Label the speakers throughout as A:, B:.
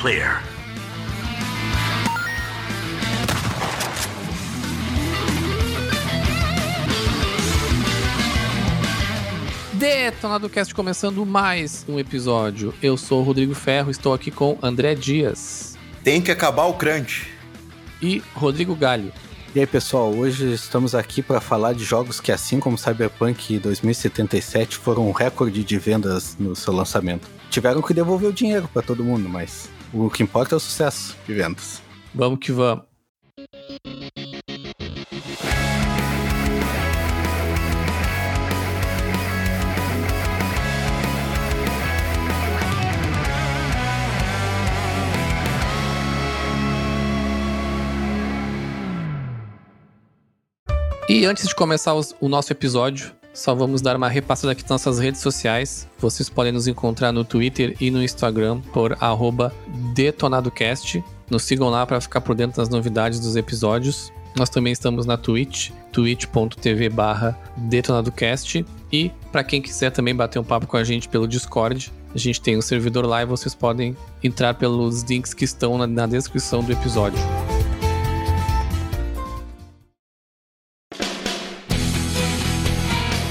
A: clear.
B: Detonado Cast começando mais um episódio. Eu sou o Rodrigo Ferro, estou aqui com André Dias
C: Tem que acabar o crunch.
B: e Rodrigo Galho.
D: E aí pessoal, hoje estamos aqui para falar de jogos que, assim como Cyberpunk 2077, foram um recorde de vendas no seu lançamento. Tiveram que devolver o dinheiro para todo mundo, mas o que importa é o sucesso de vendas.
B: Vamos que vamos. E antes de começar os- o nosso episódio, só vamos dar uma repassada aqui nas nossas redes sociais. Vocês podem nos encontrar no Twitter e no Instagram por detonadocast. Nos sigam lá para ficar por dentro das novidades dos episódios. Nós também estamos na Twitch, twitch.tv detonadocast. E para quem quiser também bater um papo com a gente pelo Discord, a gente tem um servidor lá e vocês podem entrar pelos links que estão na- na descrição do episódio.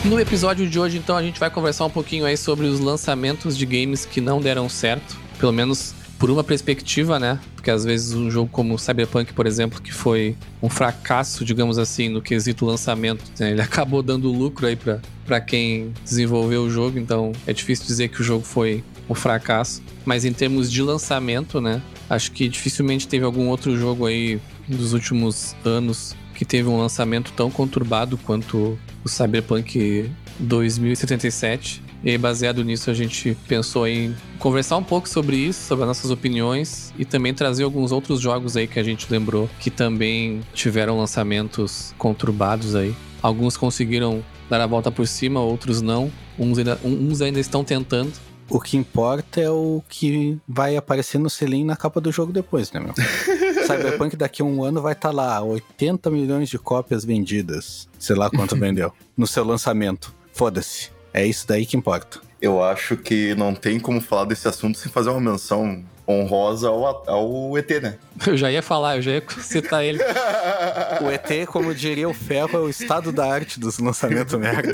B: No episódio de hoje, então, a gente vai conversar um pouquinho aí sobre os lançamentos de games que não deram certo, pelo menos por uma perspectiva, né? Porque às vezes um jogo como Cyberpunk, por exemplo, que foi um fracasso, digamos assim, no quesito lançamento, né? ele acabou dando lucro aí pra quem desenvolveu o jogo, então é difícil dizer que o jogo foi um fracasso. Mas em termos de lançamento, né? Acho que dificilmente teve algum outro jogo aí dos últimos anos que teve um lançamento tão conturbado quanto o Cyberpunk 2077. E baseado nisso, a gente pensou em conversar um pouco sobre isso, sobre as nossas opiniões e também trazer alguns outros jogos aí que a gente lembrou que também tiveram lançamentos conturbados aí. Alguns conseguiram dar a volta por cima, outros não. Uns ainda, uns ainda estão tentando.
D: O que importa é o que vai aparecer no selim na capa do jogo depois, né, meu? Cyberpunk daqui a um ano vai estar lá, 80 milhões de cópias vendidas. Sei lá quanto vendeu. No seu lançamento. Foda-se. É isso daí que importa.
C: Eu acho que não tem como falar desse assunto sem fazer uma menção honrosa ao, ao ET, né?
B: Eu já ia falar, eu já ia citar ele.
D: O ET, como diria o Ferro, é o estado da arte dos lançamentos merda.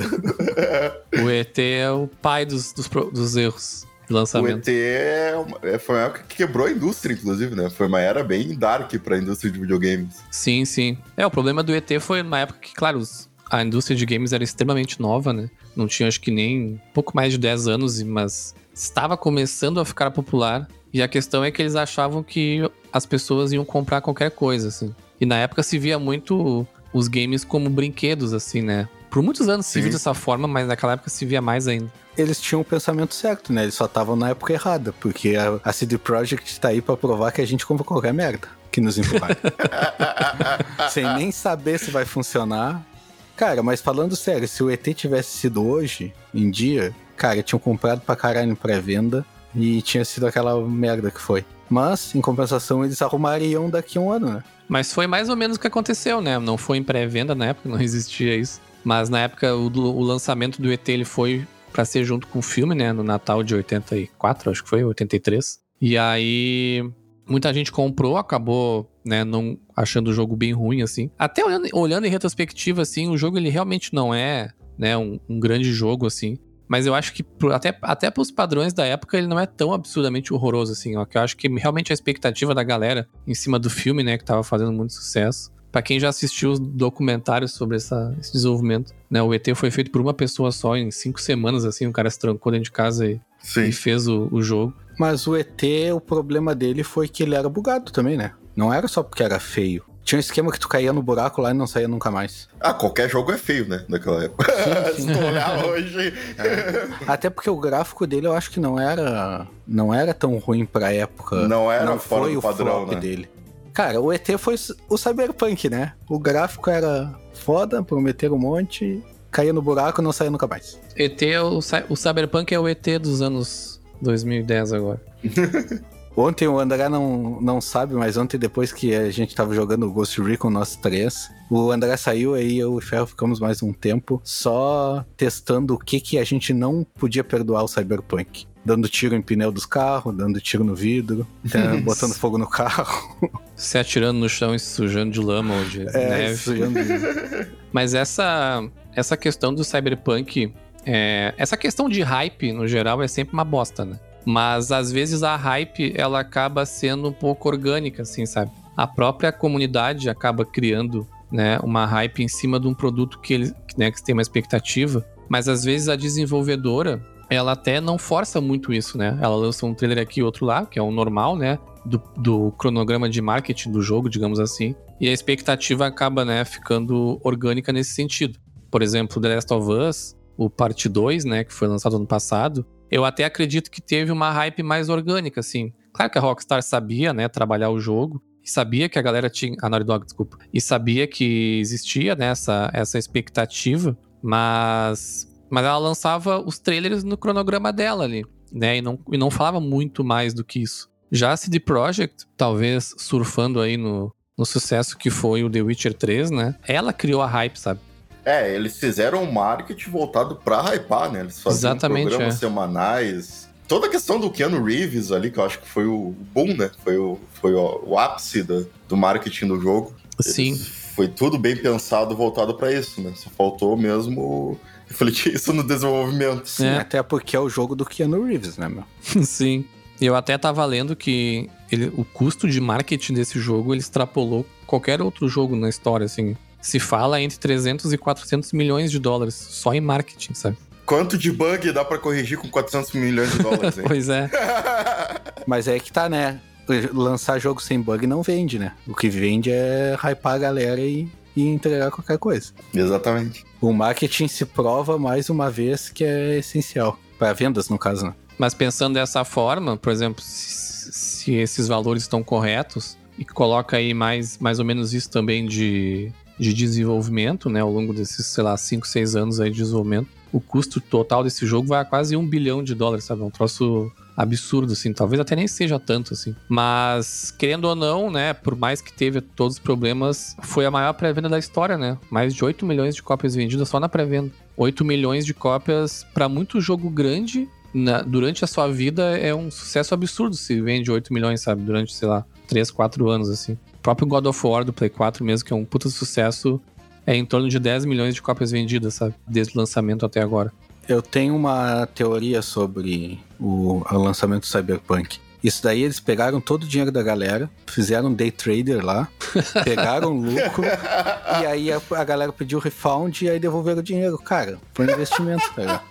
B: O ET é o pai dos, dos, dos erros de
C: O
B: lançamento.
C: ET é uma- é- foi uma época que quebrou a indústria, inclusive, né? Foi uma era bem dark pra indústria de videogames.
B: Sim, sim. É, o problema do ET foi numa época que, claro, os- a indústria de games era extremamente nova, né? Não tinha, acho que nem pouco mais de 10 anos, mas estava começando a ficar popular. E a questão é que eles achavam que as pessoas iam comprar qualquer coisa, assim. E na época se via muito os games como brinquedos, assim, né? Por muitos anos se
C: Sim.
B: viu dessa forma, mas naquela época se via mais ainda.
D: Eles tinham o pensamento certo, né? Eles só estavam na época errada, porque a, a CD Projekt tá aí pra provar que a gente compra qualquer merda que nos empurrar. Sem nem saber se vai funcionar. Cara, mas falando sério, se o ET tivesse sido hoje, em dia, cara, tinham comprado pra caralho em pré-venda e tinha sido aquela merda que foi. Mas, em compensação, eles arrumariam daqui a um ano, né?
B: Mas foi mais ou menos o que aconteceu, né? Não foi em pré-venda na época, não existia isso. Mas na época o, o lançamento do ET ele foi pra ser junto com o filme, né? No Natal de 84, acho que foi, 83. E aí muita gente comprou, acabou, né, não achando o jogo bem ruim assim. Até olhando, olhando em retrospectiva assim, o jogo ele realmente não é, né, um, um grande jogo assim. Mas eu acho que até, até pros padrões da época ele não é tão absurdamente horroroso assim. Ó, que eu acho que realmente a expectativa da galera em cima do filme, né, que tava fazendo muito sucesso. Pra quem já assistiu os documentários sobre essa- esse desenvolvimento, né, o ET foi feito por uma pessoa só em cinco semanas, assim, o cara se trancou dentro de casa e, e fez o, o jogo.
D: Mas o ET, o problema dele foi que ele era bugado também, né? Não era só porque era feio. Tinha um esquema que tu caía no buraco lá e não saía nunca mais.
C: Ah, qualquer jogo é feio, né? Naquela época. Se tu olhar hoje.
D: Até porque o gráfico dele eu acho que não era não era tão ruim pra época.
C: Não era
D: não
C: fora
D: foi
C: do
D: o
C: padrão,
D: flop
C: né?
D: dele. Cara, o ET foi o Cyberpunk, né? O gráfico era foda, prometeram um monte, caía no buraco e não saía nunca mais.
B: ET é o, o Cyberpunk é o ET dos anos 2010 agora.
D: Ontem o André não, não sabe, mas ontem, depois que a gente tava jogando o Ghost Recon nós três, o André saiu aí eu e o Ferro ficamos mais um tempo só testando o que, que a gente não podia perdoar o Cyberpunk. Dando tiro em pneu dos carros, dando tiro no vidro, até botando fogo no carro.
B: Se atirando no chão e sujando de lama ou de
D: É,
B: neve.
D: sujando.
B: Mas essa, essa questão do cyberpunk, é, essa questão de hype, no geral, é sempre uma bosta, né? Mas às vezes a hype, ela acaba sendo um pouco orgânica, assim, sabe? A própria comunidade acaba criando, né, uma hype em cima de um produto que ele, né, que tem uma expectativa. Mas às vezes a desenvolvedora, ela até não força muito isso, né? Ela lança um trailer aqui e outro lá, que é o normal, né? Do, do cronograma de marketing do jogo, digamos assim. E a expectativa acaba, né, ficando orgânica nesse sentido. Por exemplo, The Last of Us, o parte 2, né, que foi lançado ano passado, eu até acredito que teve uma hype mais orgânica, assim. Claro que a Rockstar sabia, né, trabalhar o jogo, e sabia que a galera tinha. A Naughty Dog, desculpa. E sabia que existia, né, essa, essa expectativa, mas. Mas ela lançava os trailers no cronograma dela ali, né, e não, e não falava muito mais do que isso. Já a CD Projekt, talvez surfando aí no, no sucesso que foi o The Witcher 3, né? Ela criou a hype, sabe?
C: É, eles fizeram um marketing voltado pra hypar, né? Eles faziam
B: Exatamente,
C: programas
B: é.
C: semanais. Toda a questão do Keanu Reeves ali, que eu acho que foi o boom, né? Foi o, foi o, o ápice do, do marketing do jogo.
B: Sim.
C: Eles- foi tudo bem pensado, voltado pra isso, né? Só faltou mesmo refletir isso no desenvolvimento.
D: Sim,
B: É.
D: até porque é o jogo do Keanu Reeves, né, meu?
B: Sim. E eu até tava lendo que ele- o custo de marketing desse jogo ele extrapolou qualquer outro jogo na história, assim. Se fala entre 300 e 400 milhões de dólares só em marketing, sabe?
C: Quanto de bug dá pra corrigir com 400 milhões de dólares, hein?
B: Pois é.
D: Mas é que tá, né? Lançar jogo sem bug não vende, né? O que vende é hypar a galera e, e entregar qualquer coisa.
C: Exatamente.
D: O marketing se prova mais uma vez que é essencial. Para vendas, no caso, né?
B: Mas pensando dessa forma, por exemplo, se, se esses valores estão corretos e coloca aí mais, mais ou menos isso também de, de desenvolvimento, né, ao longo desses, sei lá, 5, 6 anos aí de desenvolvimento, o custo total desse jogo vai a quase um bilhão de dólares, sabe? É um troço absurdo, assim. Talvez até nem seja tanto, assim. Mas, querendo ou não, né, por mais que teve todos os problemas, foi a maior pré-venda da história, né? Mais de 8 milhões de cópias vendidas só na pré-venda. 8 milhões de cópias para muito jogo grande na- durante a sua vida é um sucesso absurdo se vende 8 milhões, sabe? Durante, sei lá, 3, 4 anos, assim. O próprio God of War do Play 4 mesmo, que é um puta sucesso, é em torno de 10 milhões de cópias vendidas, sabe? Desde o lançamento até agora.
D: Eu tenho uma teoria sobre o, o lançamento do Cyberpunk. Isso daí eles pegaram todo o dinheiro da galera, fizeram um day trader lá, pegaram o lucro, e aí a, a galera pediu refund e aí devolveram o dinheiro. Cara, foi um investimento, cara.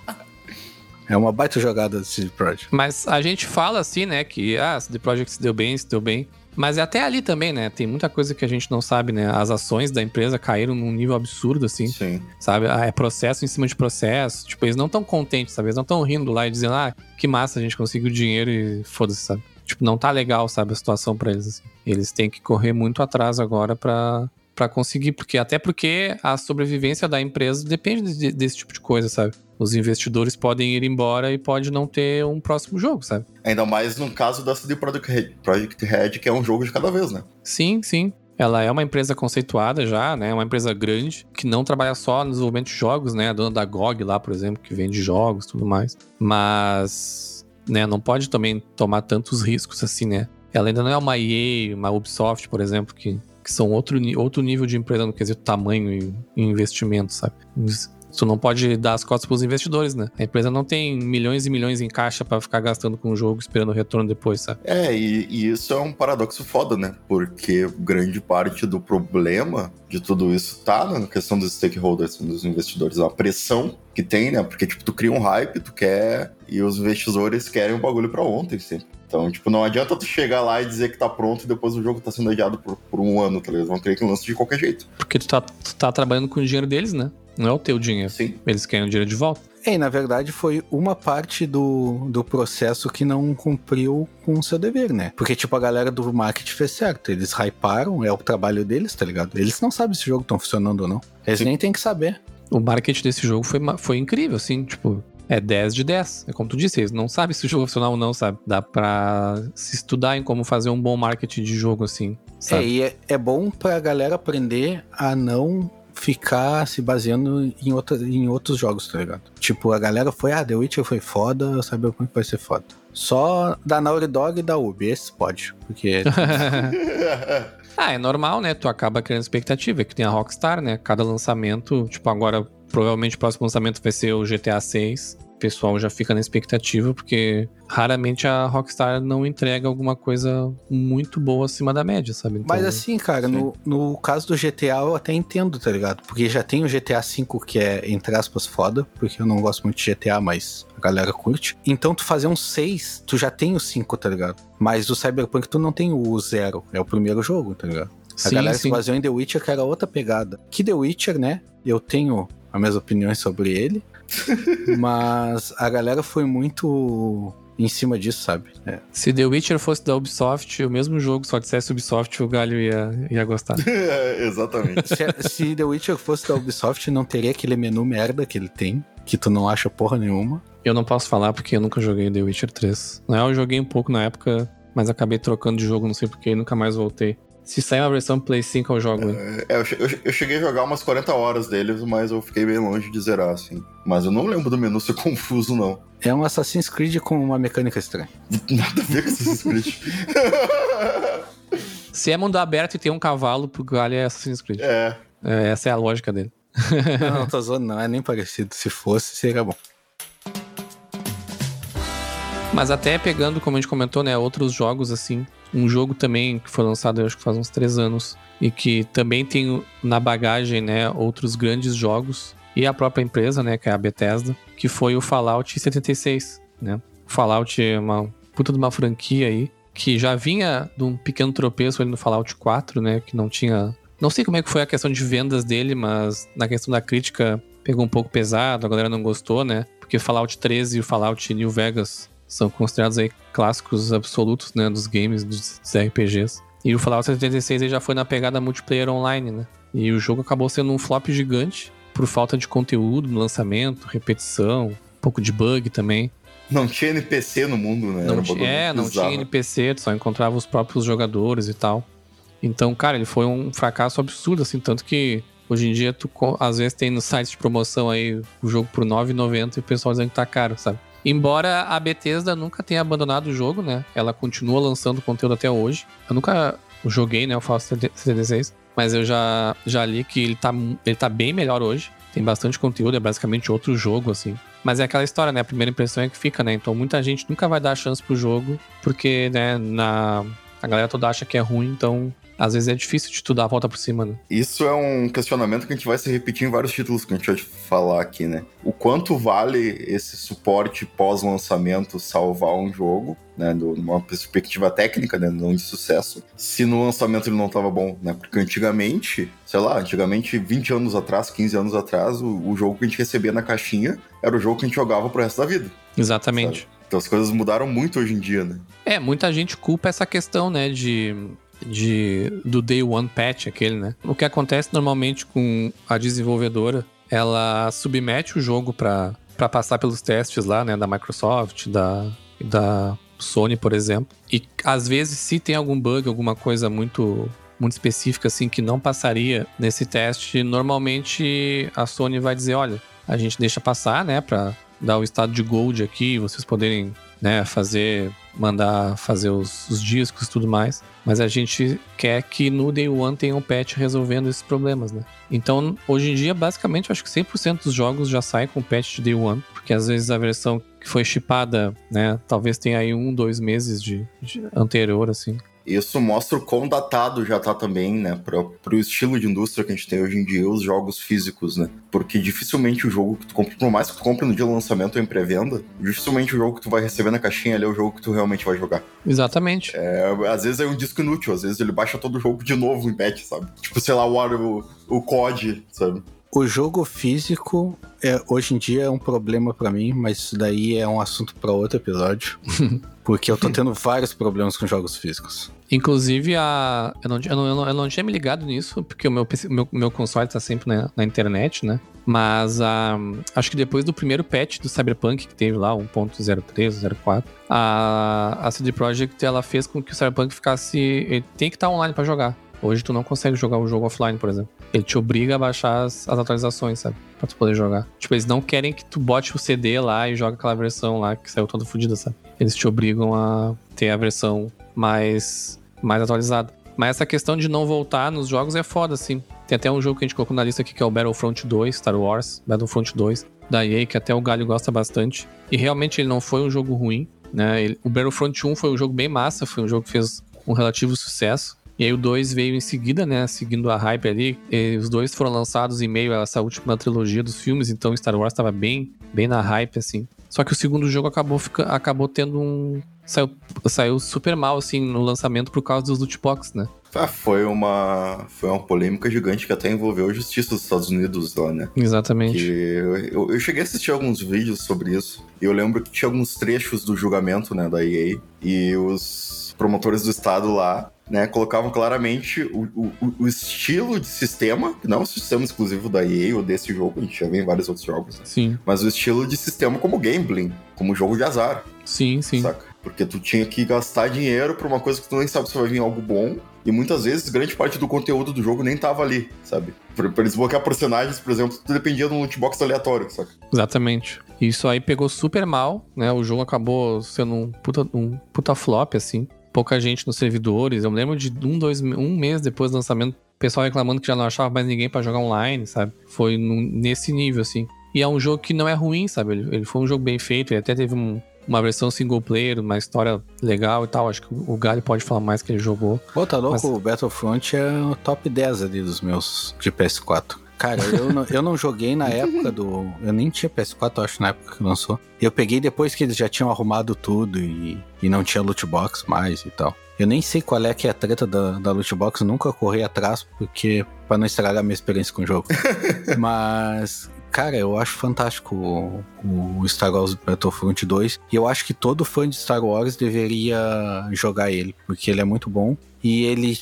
D: É uma baita jogada do CD Projekt.
B: Mas a gente fala assim, né, que ah, The Project se deu bem, se deu bem. Mas é até ali também, né? Tem muita coisa que a gente não sabe, né? As ações da empresa caíram num nível absurdo, assim.
C: Sim.
B: sabe? Ah, É processo em cima de processo. Tipo, eles não estão contentes, sabe? Eles não estão rindo lá e dizendo, ah, que massa, a gente conseguiu dinheiro e foda-se, sabe? Tipo, não tá legal, sabe, a situação pra eles, assim. Eles têm que correr muito atrás agora pra, pra conseguir, porque até porque a sobrevivência da empresa depende de- desse tipo de coisa, sabe? Os investidores podem ir embora e pode não ter um próximo jogo, sabe?
C: Ainda mais no caso da CD Projekt Red, que é um jogo de cada vez, né?
B: Sim, sim. Ela é uma empresa conceituada já, né? Uma empresa grande, que não trabalha só no desenvolvimento de jogos, né? A dona da GOG lá, por exemplo, que vende jogos e tudo mais. Mas, né, não pode também tomar tantos riscos assim, né? Ela ainda não é uma EA, uma Ubisoft, por exemplo, que, que são outro, outro nível de empresa no quesito tamanho e investimento, sabe? Tu não pode dar as costas pros investidores, né? A empresa não tem milhões e milhões em caixa pra ficar gastando com o jogo, esperando o retorno depois, sabe?
C: É, e, e isso é um paradoxo foda, né? Porque grande parte do problema de tudo isso tá na questão dos stakeholders, dos investidores, a pressão que tem, né? Porque, tipo, tu cria um hype, tu quer, e os investidores querem o bagulho pra ontem, sempre. Então, tipo, não adianta tu chegar lá e dizer que tá pronto e depois o jogo tá sendo adiado por, por um ano, tá ligado? Vão querer que lance de qualquer jeito.
B: Porque tu tá, tu tá trabalhando com o dinheiro deles, né? Não é o teu dinheiro.
C: Sim.
B: Eles querem o dinheiro de volta.
D: É, e na verdade foi uma parte do, do processo que não cumpriu com o seu dever, né? Porque, tipo, a galera do marketing fez certo. Eles hyparam, é o trabalho deles, tá ligado? Eles não sabem se o jogo tá funcionando ou não. Eles
C: Sim.
D: nem têm que saber.
B: O marketing desse jogo foi, foi incrível, assim, tipo, é 10 de 10. É como tu disse, eles não sabem se o jogo é funcionar ou não, sabe? Dá pra se estudar em como fazer um bom marketing de jogo, assim. Sabe?
D: É, e é, é bom pra galera aprender a não ficar se baseando em, outra, em outros jogos, tá ligado? Tipo, a galera foi, ah, The Witcher foi foda, o Cyberpunk vai ser foda. Só da Naughty Dog e da Ubi, esse pode, porque...
B: ah, é normal, né? Tu acaba criando expectativa, é que tem a Rockstar, né? Cada lançamento, tipo, agora provavelmente o próximo lançamento vai ser o GTA 6 pessoal já fica na expectativa, porque raramente a Rockstar não entrega alguma coisa muito boa acima da média, sabe? Então,
D: Mas assim, cara, no, no caso do GTA eu até entendo, tá ligado? Porque já tem o GTA V que é, entre aspas, foda, porque eu não gosto muito de GTA, mas a galera curte. Então tu fazer um 6, tu já tem o 5, tá ligado? Mas o Cyberpunk tu não tem o 0, é o primeiro jogo, tá ligado? A
B: Sim,
D: galera
B: sim.
D: se baseou em The Witcher, que era outra pegada. Que The Witcher, né? Eu tenho as minhas opiniões sobre ele. Mas a galera foi muito em cima disso, sabe? É.
B: Se The Witcher fosse da Ubisoft, o mesmo jogo, só dissesse Ubisoft, o Galho ia, ia gostar.
C: É, Exatamente.
D: Se, se The Witcher fosse da Ubisoft, não teria aquele menu merda que ele tem, que tu não acha porra nenhuma.
B: Eu não posso falar porque eu nunca joguei The Witcher 3. Na real, eu joguei um pouco na época, mas acabei trocando de jogo, não sei porquê, e nunca mais voltei. Se sair uma versão Play 5, eu jogo.
C: É, eu cheguei a jogar umas 40 horas deles, mas eu fiquei bem longe de zerar, assim. Mas eu não lembro do menu ser confuso, não.
D: É um Assassin's Creed com uma mecânica estranha.
C: Nada a ver com Assassin's Creed.
B: Se é mundo aberto e tem um cavalo, pro Galho é Assassin's Creed.
C: é.
B: É, essa é a lógica dele.
D: Não, não tô zoando, não. É nem parecido. Se fosse, seria bom.
B: Mas até pegando, como a gente comentou, né, outros jogos assim. Um jogo também que foi lançado, acho que faz uns três anos, e que também tem na bagagem, né, outros grandes jogos. E a própria empresa, né, que é a Bethesda, que foi o Fallout 76, né? O Fallout é uma puta de uma franquia aí, que já vinha de um pequeno tropeço ali no Fallout 4, né, que não tinha... Não sei como é que foi a questão de vendas dele, mas na questão da crítica pegou um pouco pesado, a galera não gostou, né? Porque Fallout 13 e o Fallout New Vegas são considerados aí clássicos absolutos, né, dos games, dos, dos RPGs. E o Fallout 76 aí já foi na pegada multiplayer online, né? E o jogo acabou sendo um flop gigante por falta de conteúdo no lançamento, repetição, um pouco de bug também.
C: Não tinha NPC no mundo, né?
B: Não ti-
C: bagulho
B: é, não tinha NPC, só encontrava os próprios jogadores e tal. Então, cara, ele foi um fracasso absurdo, assim, tanto que hoje em dia tu às vezes tem nos sites de promoção aí o jogo por R$ 9,90 e o pessoal dizendo que tá caro, sabe? Embora a Bethesda nunca tenha abandonado o jogo, né? Ela continua lançando conteúdo até hoje. Eu nunca joguei, né, o Fallout 76, mas eu já, já li que ele tá, ele tá bem melhor hoje. Tem bastante conteúdo, é basicamente outro jogo, assim. Mas é aquela história, né? A primeira impressão é que fica, né? Então muita gente nunca vai dar chance pro jogo, porque, né, na... a galera toda acha que é ruim, então às vezes é difícil de tu dar a volta por cima, né?
C: Isso é um questionamento que a gente vai se repetir em vários títulos que a gente vai falar aqui, né? O quanto vale esse suporte pós-lançamento salvar um jogo, né? De uma perspectiva técnica, né? Não de sucesso, se no lançamento ele não estava bom, né? Porque antigamente, sei lá, antigamente, 20 anos atrás, 15 anos atrás, o, o jogo que a gente recebia na caixinha era o jogo que a gente jogava pro resto da vida.
B: Exatamente.
C: Então as coisas mudaram muito hoje em dia, né?
B: É, muita gente culpa essa questão, né, de, de do day one patch aquele, né? O que acontece normalmente com a desenvolvedora, ela submete o jogo para passar pelos testes lá, né, da Microsoft, da da Sony, por exemplo. E às vezes se tem algum bug, alguma coisa muito muito específica assim que não passaria nesse teste, normalmente a Sony vai dizer, olha, a gente deixa passar, né, para dar o estado de gold aqui, vocês poderem né, fazer, mandar fazer os, os discos e tudo mais. Mas a gente quer que no Day One tenha um patch resolvendo esses problemas, né? Então, hoje em dia, basicamente, eu acho que 100% dos jogos já saem com patch de Day One, porque às vezes a versão que foi chipada, né, talvez tenha aí um, dois meses de, de anterior, assim.
C: Isso mostra o quão datado já tá também, né, para pro estilo de indústria que a gente tem hoje em dia, os jogos físicos, né? Porque dificilmente o jogo que tu compra, por mais que tu compre no dia do lançamento ou em pré-venda, dificilmente o jogo que tu vai receber na caixinha ali é o jogo que tu realmente vai jogar.
B: Exatamente.
C: É, às vezes é um disco inútil, às vezes ele baixa todo o jogo de novo em patch, sabe? Tipo, sei lá, o, o, o COD, sabe?
D: O jogo físico é, hoje em dia é um problema pra mim, mas isso daí é um assunto pra outro episódio. porque eu tô tendo vários problemas com jogos físicos.
B: Inclusive, a... eu, não, eu, não, eu, não, tinha me ligado nisso, porque o meu, PC meu, meu console tá sempre na, na internet, né? Mas a, acho que depois do primeiro patch do Cyberpunk, que teve lá, 1.03, 04, a, a CD Projekt ela fez com que o Cyberpunk ficasse. Ele tem que estar online pra jogar. Hoje tu não consegue jogar o jogo offline, por exemplo. Ele te obriga a baixar as, as, atualizações, sabe? Pra tu poder jogar. Tipo, eles não querem que tu bote o CD lá e joga aquela versão lá que saiu toda fodida, sabe? Eles te obrigam a ter a versão mais, mais atualizada. Mas essa questão de não voltar nos jogos é foda, assim. Tem até um jogo que a gente colocou na lista aqui que é o Battlefront 2, Star Wars, Battlefront 2, da EA, que até o Galho gosta bastante. E realmente ele não foi um jogo ruim, né? Ele, o Battlefront 1 foi um jogo bem massa, foi um jogo que fez um relativo sucesso. E aí o 2 veio em seguida, né? Seguindo a hype ali. E os dois foram lançados em meio a essa última trilogia dos filmes, então Star Wars estava bem, bem na hype, assim. Só que o segundo jogo acabou, fica, acabou tendo um. Saiu, saiu super mal, assim, no lançamento por causa dos loot box, né?
C: Ah, foi uma, foi uma polêmica gigante que até envolveu a justiça dos Estados Unidos lá, né?
B: Exatamente.
C: Que eu, eu, cheguei a assistir alguns vídeos sobre isso. E eu lembro que tinha alguns trechos do julgamento, né, da EA. E os promotores do estado lá né, colocavam claramente o, o, o, estilo de sistema, não o sistema exclusivo da EA ou desse jogo, a gente já vê em vários outros jogos, né?
B: sim.
C: mas o estilo de sistema como gambling, como jogo de azar.
B: Sim, sim.
C: Saca? Porque tu tinha que gastar dinheiro pra uma coisa que tu nem sabe se vai vir algo bom, e muitas vezes grande parte do conteúdo do jogo nem tava ali, sabe? Pra, pra desbloquear personagens, por exemplo, tu dependia de um lootbox aleatório, saca?
B: Exatamente. Isso aí pegou super mal, né? O jogo acabou sendo um puta, um puta flop, assim pouca gente nos servidores. Eu me lembro de um, dois, um mês depois do lançamento, o pessoal reclamando que já não achava mais ninguém para jogar online, sabe? Foi nesse nível, assim. E é um jogo que não é ruim, sabe? Ele, ele foi um jogo bem feito, ele até teve um, uma versão single player, uma história legal e tal. Acho que o Gali pode falar mais que ele jogou.
D: Pô, tá louco, mas... o Battlefront é o top 10 ali dos meus de PS4. Cara, eu não, eu não joguei na época do. Eu nem tinha PS4, acho, na época que lançou. Eu peguei depois que eles já tinham arrumado tudo e, e não tinha loot box mais e tal. Eu nem sei qual é que é a treta da, da loot box, nunca corri atrás, porque. para não estragar a minha experiência com o jogo. Mas. Cara, eu acho fantástico o, o, Star Wars Battlefront 2. E eu acho que todo fã de Star Wars deveria jogar ele, porque ele é muito bom. E ele.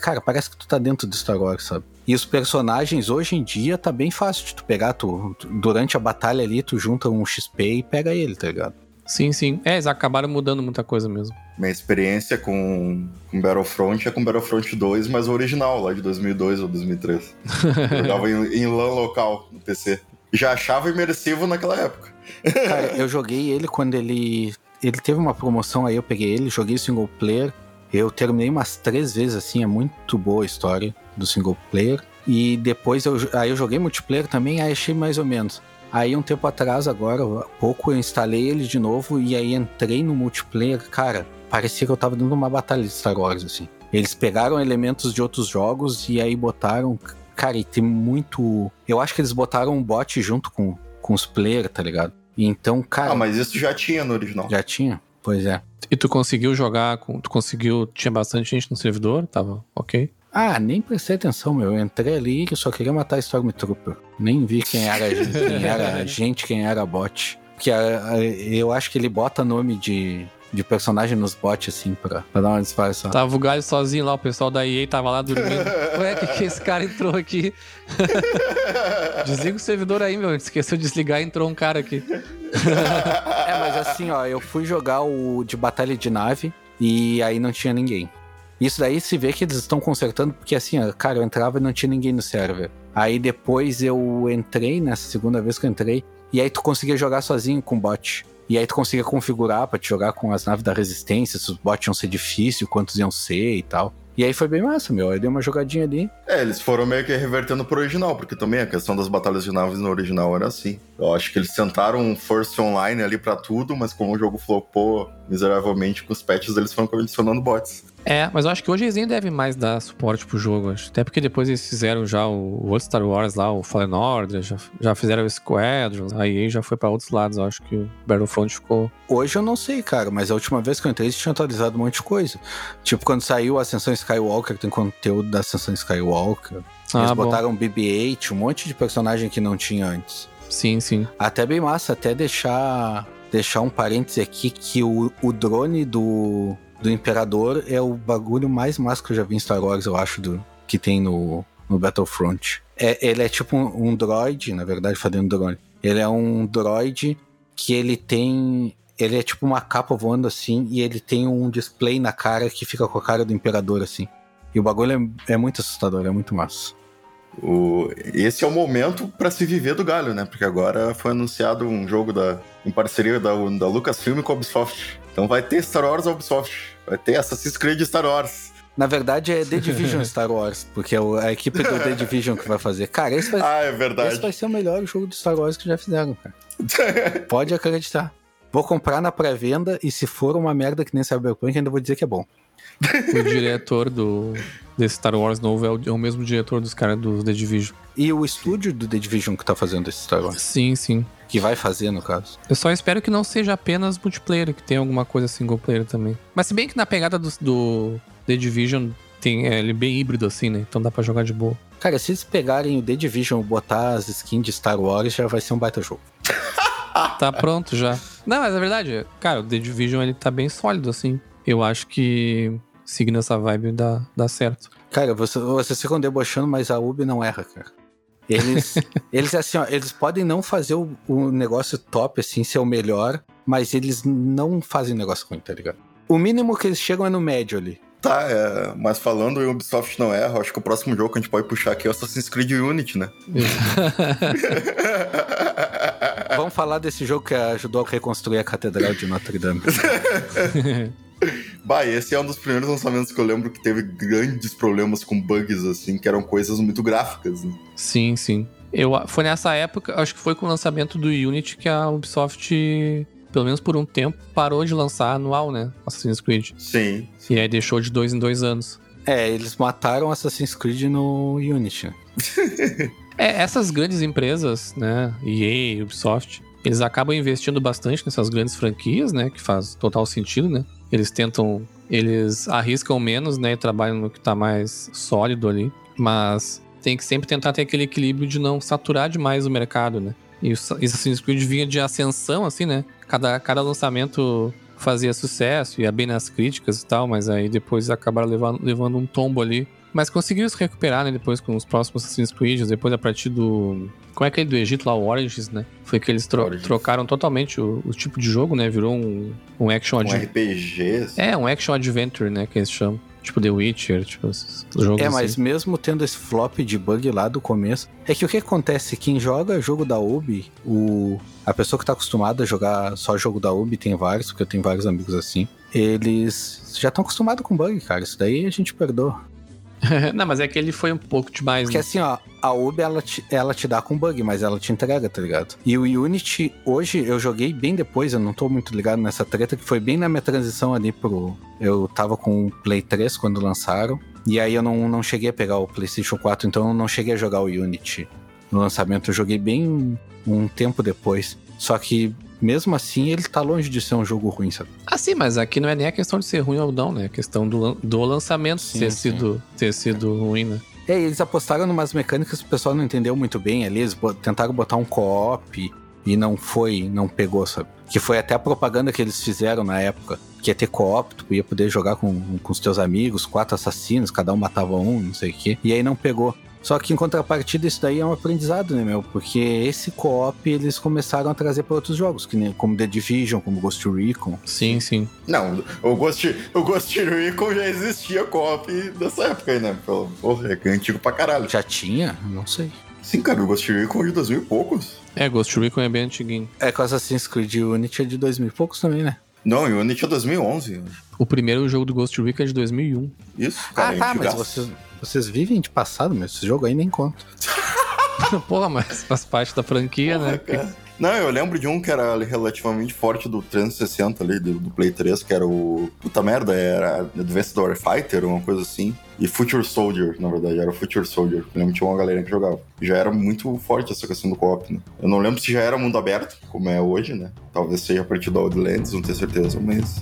D: Cara, parece que tu tá dentro do Star Wars, sabe? E os personagens hoje em dia tá bem fácil de tu pegar. Tu, tu, durante a batalha ali, tu junta um XP e pega ele, tá ligado?
B: Sim, sim. É, eles acabaram mudando muita coisa mesmo.
C: Minha experiência com, com Battlefront é com Battlefront 2, mas o original, lá de 2002 ou 2003. Eu jogava em, em LAN local no PC. Já achava imersivo naquela época.
D: Cara, eu joguei ele quando ele. Ele teve uma promoção aí, eu peguei ele, joguei single player. Eu terminei umas três vezes assim, é muito boa a história do single player. E depois eu, aí eu joguei multiplayer também, aí achei mais ou menos. Aí um tempo atrás, agora, há pouco, eu instalei ele de novo e aí entrei no multiplayer. Cara, parecia que eu tava dando uma batalha de Star Wars, assim. Eles pegaram elementos de outros jogos e aí botaram. Cara, e tem muito. Eu acho que eles botaram um bot junto com, com os players, tá ligado? Então, cara.
C: Ah, mas isso já tinha no original.
D: Já tinha? Pois é.
B: E tu conseguiu jogar com. Tu conseguiu. Tinha bastante gente no servidor? Tava ok?
D: Ah, nem prestei atenção, meu. Eu entrei ali e só queria matar Stormtrooper. Nem vi quem era, quem era gente, quem era bot. Porque eu acho que ele bota nome de, de personagem nos bots, assim, pra, pra dar uma disfarçada.
B: Tava o galho sozinho lá, o pessoal da EA tava lá dormindo. Ué, que que esse cara entrou aqui? Desliga o servidor aí, meu. Esqueceu de desligar e entrou um cara aqui.
D: Mas assim, ó, eu fui jogar o de batalha de nave e aí não tinha ninguém. Isso daí se vê que eles estão consertando, porque assim, cara, eu entrava e não tinha ninguém no server. Aí depois eu entrei, nessa segunda vez que eu entrei, e aí tu conseguia jogar sozinho com bot. E aí tu conseguia configurar pra te jogar com as naves da resistência, se os bots iam ser difícil, quantos iam ser e tal. E aí foi bem massa, meu. Aí deu uma jogadinha ali.
C: É, eles foram meio que revertendo pro original, porque também a questão das batalhas de naves no original era assim. Eu acho que eles tentaram um first online ali para tudo, mas como o jogo flopou miseravelmente com os patches, eles foram adicionando bots.
B: É, mas eu acho que hoje eles nem devem mais dar suporte pro jogo. Acho. Até porque depois eles fizeram já o, outro Star Wars lá, o Fallen Order, já, já fizeram o Squadron, a EA já foi pra outros lados. Eu acho que o Battlefront ficou.
D: Hoje eu não sei, cara, mas a última vez que eu entrei eles tinham atualizado um monte de coisa. Tipo, quando saiu a Ascensão Skywalker, tem conteúdo da Ascensão Skywalker. Eles
B: Ah, bom.
D: botaram BB-8, um monte de personagem que não tinha antes.
B: Sim, sim.
D: Até bem massa, até deixar deixar um parêntese aqui que o, o drone do, do Imperador é o bagulho mais massa que eu já vi em Star Wars, eu acho, do, que tem no, no Battlefront. É, ele é tipo um, um droid, na verdade, fazendo drone. Ele é um droid que ele tem. Ele é tipo uma capa voando assim, e ele tem um display na cara que fica com a cara do Imperador assim. E o bagulho é, é muito assustador, é muito massa.
C: O... Esse é o momento pra se viver do galho, né? Porque agora foi anunciado um jogo da... em parceria da, da Lucasfilm com a Ubisoft. Então vai ter Star Wars Ubisoft. Vai ter Assassin's Creed Star Wars.
D: Na verdade é The Division Star Wars, porque é a equipe do The Division que vai fazer. Cara, esse vai,
C: Ah, é
D: esse vai ser o melhor jogo do Star Wars que já fizeram, cara. Pode acreditar. Vou comprar na pré-venda e se for uma merda que nem Cyberpunk, ainda vou dizer que é bom.
B: O diretor do desse Star Wars novo é o, é o mesmo diretor dos caras do The Division.
D: E o estúdio do The Division que tá fazendo esse Star Wars,
B: Sim, sim.
D: que vai fazer, no caso.
B: Eu só espero que não seja apenas multiplayer, que tenha alguma coisa single player também. Mas se bem que na pegada do, do The Division tem é, ele é bem híbrido assim, né? Então dá pra jogar de boa.
D: Cara, se eles pegarem o The Division e botar as skins de Star Wars, já vai ser um baita jogo.
B: Tá pronto já. Não, mas é verdade, cara, o The Division ele tá bem sólido assim. Eu acho que seguindo essa vibe dá, dá certo.
D: Cara, você, vocês ficam debochando, mas a Ubi não erra, cara. Eles, eles assim, ó, eles podem não fazer o, o negócio top, assim, ser o melhor, mas eles não fazem negócio ruim, tá ligado? O mínimo que eles chegam é no médio ali.
C: Tá, é, mas falando em Ubisoft não erra, acho que o próximo jogo que a gente pode puxar aqui é o Assassin's Creed Unity, né?
D: Vamos falar desse jogo que ajudou a reconstruir a Catedral de Notre Dame.
C: Bah, esse é um dos primeiros lançamentos que eu lembro que teve grandes problemas com bugs, assim, que eram coisas muito gráficas. Né?
B: Sim, sim. Eu, foi nessa época, acho que foi com o lançamento do Unity que a Ubisoft, pelo menos por um tempo, parou de lançar anual, né? Assassin's Creed.
C: Sim.
B: E aí deixou de dois em dois anos.
D: É, eles mataram Assassin's Creed no Unity. né?
B: É, essas grandes empresas, né? EA, Ubisoft, eles acabam investindo bastante nessas grandes franquias, né? Que faz total sentido, né? Eles tentam. Eles arriscam menos, né? E trabalham no que tá mais sólido ali. Mas tem que sempre tentar ter aquele equilíbrio de não saturar demais o mercado, né? E o Sa- Assassin's Creed vinha de ascensão, assim, né? Cada, cada lançamento fazia sucesso, ia bem nas críticas e tal, mas aí depois acabaram levando, levando um tombo ali. Mas conseguiram se recuperar, né? Depois com os próximos Assassin's Creed, depois a partir do. Como é aquele do Egito lá, o Origins, né? Foi que eles tro-
C: Origins.
B: trocaram totalmente o, o tipo de jogo, né? Virou um, um action
C: Um
B: adventure.
C: RPG. assim.
B: É, um action adventure, né? Que eles chamam. Tipo The Witcher, tipo, esses jogos
D: É,
B: assim.
D: mas mesmo tendo esse flop de bug lá do começo, é que o que acontece? Quem joga jogo da Ubi, o, a pessoa que tá acostumada a jogar só jogo da Ubi, tem vários, porque eu tenho vários amigos assim, eles já estão acostumados com bug, cara. Isso daí a gente perdoa.
B: Não, mas é que ele foi um pouco demais,
D: Porque
B: né?
D: assim, ó, a Ubi ela te, ela te dá com bug, mas ela te entrega, tá ligado? E o Unity, hoje eu joguei bem depois, eu não tô muito ligado nessa treta, que foi bem na minha transição ali pro. Eu tava com o Play 3 quando lançaram. E aí eu não, não cheguei a pegar o PlayStation 4, então eu não cheguei a jogar o Unity no lançamento. Eu joguei bem um tempo depois. Só que mesmo assim ele tá longe de ser um jogo ruim, sabe?
B: Ah, sim, mas aqui não é nem a questão de ser ruim ou não, né? É a questão do, do lançamento
D: Sim,
B: ter,
D: sim.
B: sido, ter sido ruim, né?
D: É, e eles apostaram numas mecânicas que o pessoal não entendeu muito bem ali. Eles tentaram botar um co-op e não foi, não pegou, sabe? Que foi até a propaganda que eles fizeram na época. Que ia ter co-op, tu ia poder jogar com, com os teus amigos, quatro assassinos, cada um matava um, não sei o quê. E aí não pegou. Só que em contrapartida, isso daí é um aprendizado, né, meu? Porque esse co-op eles começaram a trazer para outros jogos, que nem, como The Division, como Ghost Recon.
B: Sim, sim.
C: Não, o Ghost, o Ghost Recon já existia co-op dessa época aí, né? Pô, Porra, é antigo pra caralho.
D: Já tinha? Não sei.
C: Sim, cara, o Ghost Recon é de 2000 e poucos.
B: É, Ghost Recon é bem antiguinho.
D: É que o Assassin's Creed Unity é de 2000 e poucos também, né?
C: Não, o Unity é 2011.
B: O primeiro jogo do Ghost Recon é de 2001.
C: Isso, cara.
D: ah, tá, mas
C: antigaço.
D: vocês, vocês vivem de passado, mas esse jogo aí nem conta.
B: Porra, mas faz parte da franquia,
C: Porra,
B: né?
C: cara. Não, eu lembro de um que era relativamente forte do 360 ali, do, do Play 3, que era o. Puta merda, era Advanced Warfighter, uma coisa assim. E Future Soldier, na verdade, era o Future Soldier. Eu lembro que tinha uma galera que jogava. Já era muito forte essa questão do co-op, né? Eu não lembro se já era mundo aberto, como é hoje, né? Talvez seja a partir do Outlands, não tenho certeza, mas.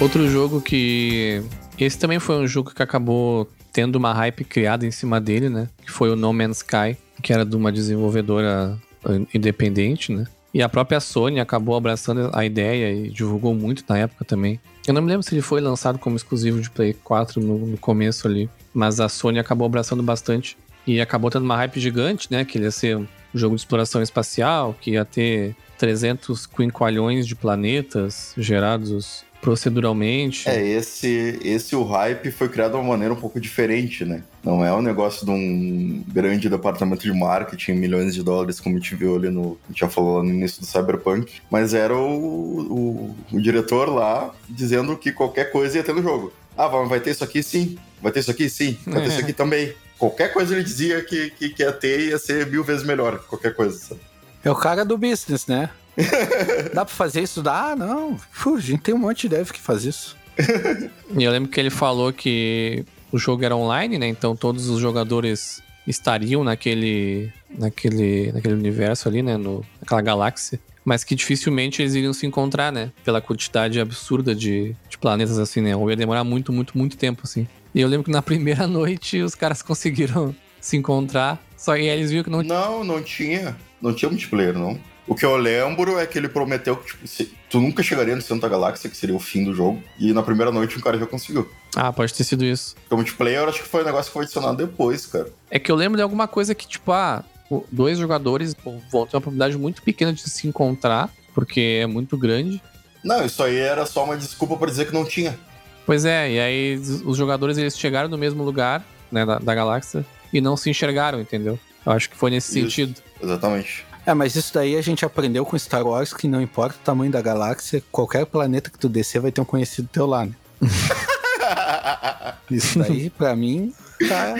B: Outro jogo que. Esse também foi um jogo que acabou tendo uma hype criada em cima dele, né? Que foi o No Man's Sky, que era de uma desenvolvedora eh, independente, né? E a própria Sony acabou abraçando a ideia e divulgou muito na época também. Eu não me lembro se ele foi lançado como exclusivo de Play 4 no, no começo ali, mas a Sony acabou abraçando bastante e acabou tendo uma hype gigante, né? Que ele ia ser um jogo de exploração espacial, que ia ter 300 quinqualhões de planetas gerados proceduralmente.
C: É, esse, esse o hype foi criado de uma maneira um pouco diferente, né? Não é um negócio de um grande departamento de marketing, milhões de dólares, como a gente viu ali no. A gente já falou lá no início do Cyberpunk. Mas era o, o, o diretor lá dizendo que qualquer coisa ia ter no jogo. Ah, vai ter isso aqui sim. Vai ter isso aqui sim. Vai ter isso aqui também. Qualquer coisa ele dizia que, que, que ia ter ia ser mil vezes melhor. Qualquer coisa, sabe?
D: É o cara do business, né? Dá pra fazer isso? Dá? Ah, não. Puxa, a gente tem um monte de dev que faz isso.
B: e eu lembro que ele falou que o jogo era online, né? Então todos os jogadores estariam naquele, naquele, naquele universo ali, né? No, naquela galáxia. Mas que dificilmente eles iriam se encontrar, né? Pela quantidade absurda de, de planetas, assim, né? Ou ia demorar muito, muito, muito tempo, assim. E eu lembro que na primeira noite os caras conseguiram se encontrar. Só que eles viram que não
C: Não, não tinha. Não tinha multiplayer, não. O que eu lembro é que ele prometeu que, tipo, se, tu nunca chegaria no centro da galáxia, que seria o fim do jogo. E na primeira noite um cara já conseguiu.
B: Ah, pode ter sido isso.
C: O multiplayer acho que foi um negócio que foi adicionado depois, cara.
B: É que eu lembro de alguma coisa que, tipo, ah, dois jogadores vão ter uma probabilidade muito pequena de se encontrar, porque é muito grande.
C: Não, isso aí era só uma desculpa para dizer que não tinha.
B: Pois é, e aí os jogadores eles chegaram no mesmo lugar, né, da, da galáxia, e não se enxergaram, entendeu? Eu acho que foi nesse
C: Isso,
B: sentido.
C: Exatamente.
D: É, mas isso daí a gente aprendeu com Star Wars que não importa o tamanho da galáxia, qualquer planeta que tu descer vai ter um conhecido teu lá, né? isso daí, pra mim, tá...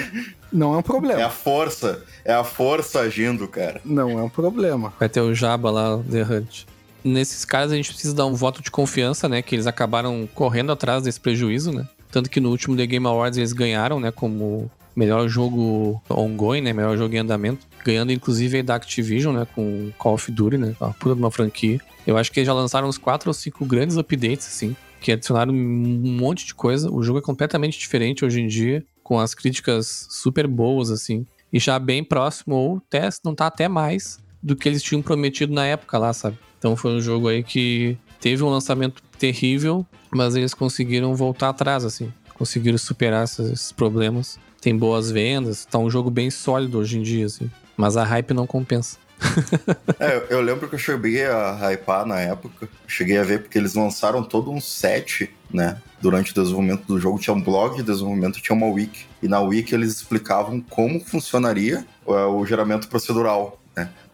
D: não é um problema.
C: É a força, é a força agindo, cara.
D: Não é um problema.
B: Vai ter o Jabba lá, The Hunt. Nesses casos a gente precisa dar um voto de confiança, né? Que eles acabaram correndo atrás desse prejuízo, né? Tanto que no último The Game Awards eles ganharam, né? Como melhor jogo ongoing, né? Melhor jogo em andamento. Ganhando inclusive da Activision, né? Com Call of Duty, né? Uma puta de uma franquia. Eu acho que já lançaram uns 4 ou 5 grandes updates, assim. Que adicionaram um monte de coisa. O jogo é completamente diferente hoje em dia. Com as críticas super boas, assim. E já bem próximo, ou até, não tá até mais do que eles tinham prometido na época lá, sabe? Então foi um jogo aí que teve um lançamento terrível, mas eles conseguiram voltar atrás, assim. Conseguiram superar esses problemas. Tem boas vendas, tá um jogo bem sólido hoje em dia, assim. Mas a hype não compensa.
C: é, eu lembro que eu cheguei a hypar na época. Cheguei a ver porque eles lançaram todo um set, né? Durante o desenvolvimento do jogo. Tinha um blog de desenvolvimento, tinha uma wiki. E na wiki eles explicavam como funcionaria o, o geramento procedural?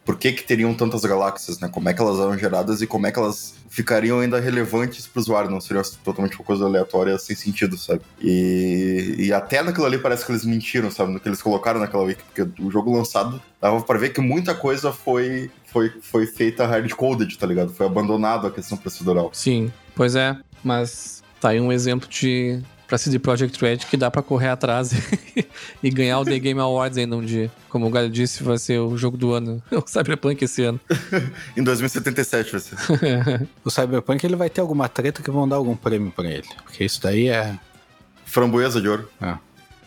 C: Por que, que teriam tantas galáxias, né? Como é que elas eram geradas e como é que elas ficariam ainda relevantes para o usuário, não seria totalmente uma coisa aleatória sem sentido, sabe? E, e até naquilo ali parece que eles mentiram, sabe? No que eles colocaram naquela wiki, porque o jogo lançado dava para ver que muita coisa foi, foi, foi feita hard-coded, tá ligado? Foi abandonado a questão procedural.
B: Sim, pois é, mas tá aí um exemplo de pra CD Projekt Red que dá pra correr atrás e ganhar o The Game Awards ainda um dia. Como o Galho disse, vai ser o jogo do ano, o Cyberpunk esse ano.
C: em 2077 vai ser.
D: o Cyberpunk ele vai ter alguma treta que vão dar algum prêmio pra ele. Porque isso daí é.
C: Framboesa de ouro.
D: Ah.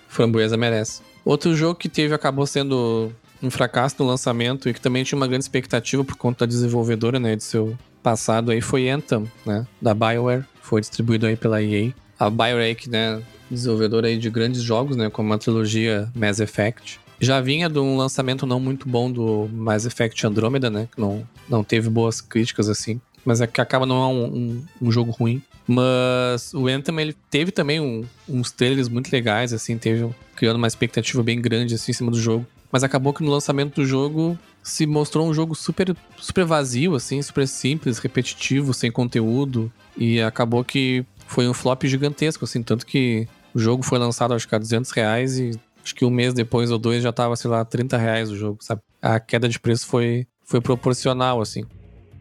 B: Framboesa merece. Outro jogo que teve acabou sendo um fracasso no lançamento e que também tinha uma grande expectativa por conta da desenvolvedora, né, de seu passado aí foi Anthem, né, da BioWare, foi distribuído aí pela EA a BioWare, né, desenvolvedora aí de grandes jogos, né, como a trilogia Mass Effect. Já vinha de um lançamento não muito bom do Mass Effect Andromeda, né, que não, não teve boas críticas assim, mas é que acaba não é um, um, um jogo ruim. Mas o Anthem, ele teve também um, uns trailers muito legais, assim, teve criando uma expectativa bem grande, assim, em cima do jogo. Mas acabou que no lançamento do jogo se mostrou um jogo super, super vazio, assim, super simples, repetitivo, sem conteúdo. E acabou que foi um flop gigantesco, assim, tanto que O jogo foi lançado, acho que a 200 reais e acho que um mês depois ou dois já tava, sei lá, 30 reais o jogo, sabe? A queda de preço foi, foi proporcional, assim.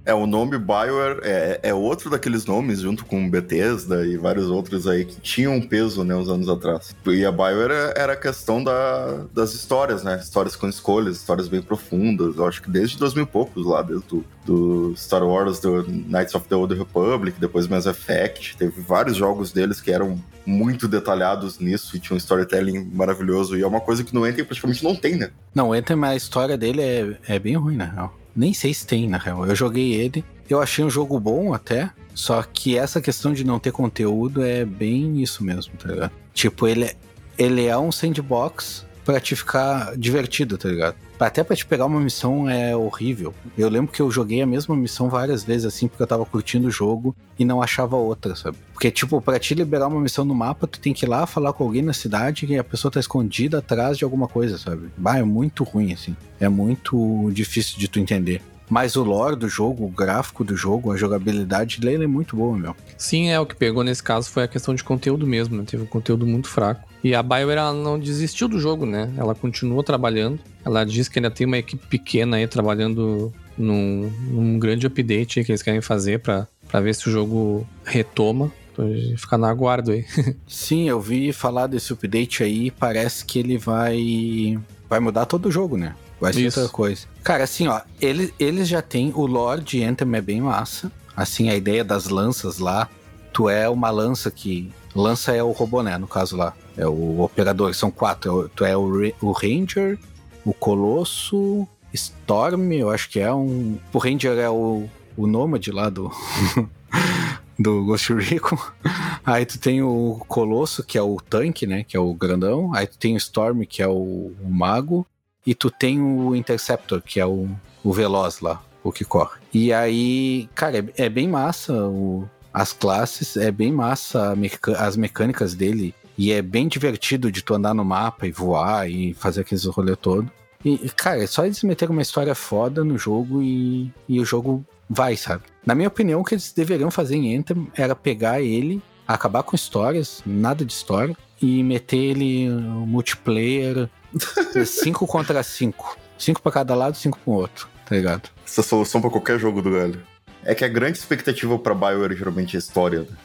C: É, o nome Bioware é, é outro daqueles nomes, junto com Bethesda e vários outros aí, que tinham peso, né, uns anos atrás. E a Bioware era a questão da, das histórias, né? Histórias com escolhas, histórias bem profundas. Eu acho que desde 2000 e poucos lá, desde do, do Star Wars, do Knights of the Old Republic, depois Mass Effect. Teve vários jogos deles que eram muito detalhados nisso e tinham um storytelling maravilhoso. E é uma coisa que no Anthem praticamente não tem, né?
D: Não, o Anthem, a história dele é, é bem ruim, na real. Nem sei se tem, na real. Eu joguei ele, eu achei um jogo bom até, só que essa questão de não ter conteúdo é bem isso mesmo, tá ligado? Tipo, ele, é, ele é um sandbox pra te ficar divertido, tá ligado? Até pra te pegar uma missão é horrível. Eu lembro que eu joguei a mesma missão várias vezes, assim, porque eu tava curtindo o jogo e não achava outra, sabe? Porque, tipo, pra te liberar uma missão no mapa, tu tem que ir lá falar com alguém na cidade e a pessoa tá escondida atrás de alguma coisa, sabe? Bah, é muito ruim, assim. É muito difícil de tu entender. Mas o lore do jogo, o gráfico do jogo, a jogabilidade dele é muito boa, meu.
B: Sim, é o que pegou nesse caso foi a questão de conteúdo mesmo, né? Teve um conteúdo muito fraco. E a BioWare ela não desistiu do jogo, né? Ela continuou trabalhando. Ela diz que ainda tem uma equipe pequena aí trabalhando num, num grande update que eles querem fazer para ver se o jogo retoma. Então, ficar na aguardo aí.
D: Sim, eu vi falar desse update aí. Parece que ele vai vai mudar todo o jogo, né? Vai ser
B: Isso.
D: outra coisa. Cara, assim, ó, eles, eles já têm. O lore de Anthem é bem massa. Assim, a ideia das lanças lá. Tu é uma lança que. Lança é o robô, né? No caso lá. É o operador. São quatro. É Tu é o, o Ranger, o Colosso, Storm, eu acho que é um. O Ranger é o, o Nômade lá do. do Ghost Recon. Aí tu tem o Colosso, que é o tanque, né? Que é o grandão. Aí tu tem o Storm, que é o, o mago. E tu tem o Interceptor, que é o, o veloz lá, o que corre. E aí, cara, é, é bem massa o- as classes, é bem massa meca- as mecânicas dele. E é bem divertido de tu andar no mapa e voar e fazer aqueles rolê todo. E, cara, é só eles meterem uma história foda no jogo e, e o jogo vai, sabe? Na minha opinião, o que eles deveriam fazer em Anthem era pegar ele, acabar com histórias, nada de história, e meter ele multiplayer 5 contra 5. 5 pra cada lado, 5 pro outro, tá ligado?
C: Essa solução pra qualquer jogo do galho. É que a grande expectativa pra Bioware geralmente é história. né?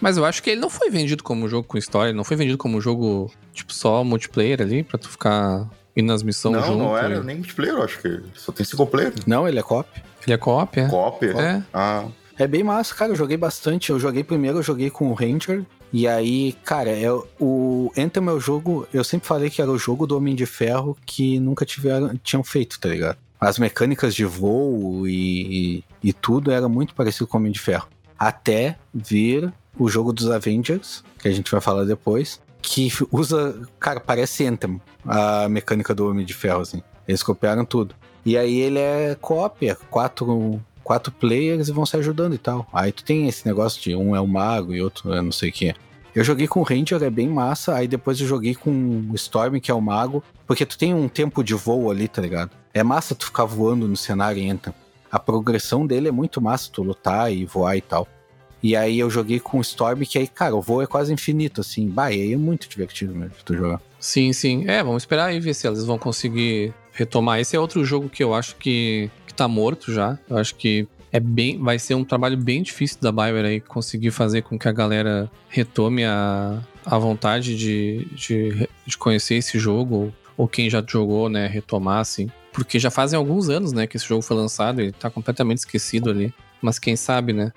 B: Mas eu acho que ele não foi vendido como um jogo com história, não foi vendido como um jogo, tipo, só multiplayer ali, pra tu ficar indo nas missões
C: não,
B: junto.
C: não era
B: e-
C: nem multiplayer, eu acho que só tem single player.
D: Não, ele é cop.
B: Ele é co-op, é?
C: Cop.
B: É.
C: Ah,
D: É bem massa, cara. Eu joguei bastante. Eu joguei primeiro, eu joguei com o Ranger. E aí, cara, é, o Anthem é o jogo. Eu sempre falei que era o jogo do Homem de Ferro que nunca tiveram, tinham feito, tá ligado? As mecânicas de voo e, e, e tudo era muito parecido com o Homem de Ferro. Até vir o jogo dos Avengers, que a gente vai falar depois, que usa. Cara, parece Anthem, a mecânica do Homem de Ferro, assim. Eles copiaram tudo. E aí ele é é quatro, quatro players e vão se ajudando e tal. Aí tu tem esse negócio de um é o mago e outro é não sei o que. Eu joguei com o Ranger, é bem massa. Aí depois eu joguei com o Storm, que é o mago. Porque tu tem um tempo de voo ali, tá ligado? É massa tu ficar voando no cenário e entra. A progressão dele é muito massa, tu lutar e voar e tal. E aí eu joguei com o Storm, que aí, cara, o voo é quase infinito, assim. Bah, e aí é muito divertido mesmo tu jogar.
B: Sim, sim. É, vamos esperar aí ver se eles vão conseguir retomar. Esse é outro jogo que eu acho que, que tá morto já. Eu acho que é bem, vai ser um trabalho bem difícil da Bioware aí conseguir fazer com que a galera retome a, a vontade de, de, de conhecer esse jogo, ou, ou quem já jogou, né, retomar, assim. Porque já fazem alguns anos, né, que esse jogo foi lançado, ele tá completamente esquecido ali. Mas quem sabe, né?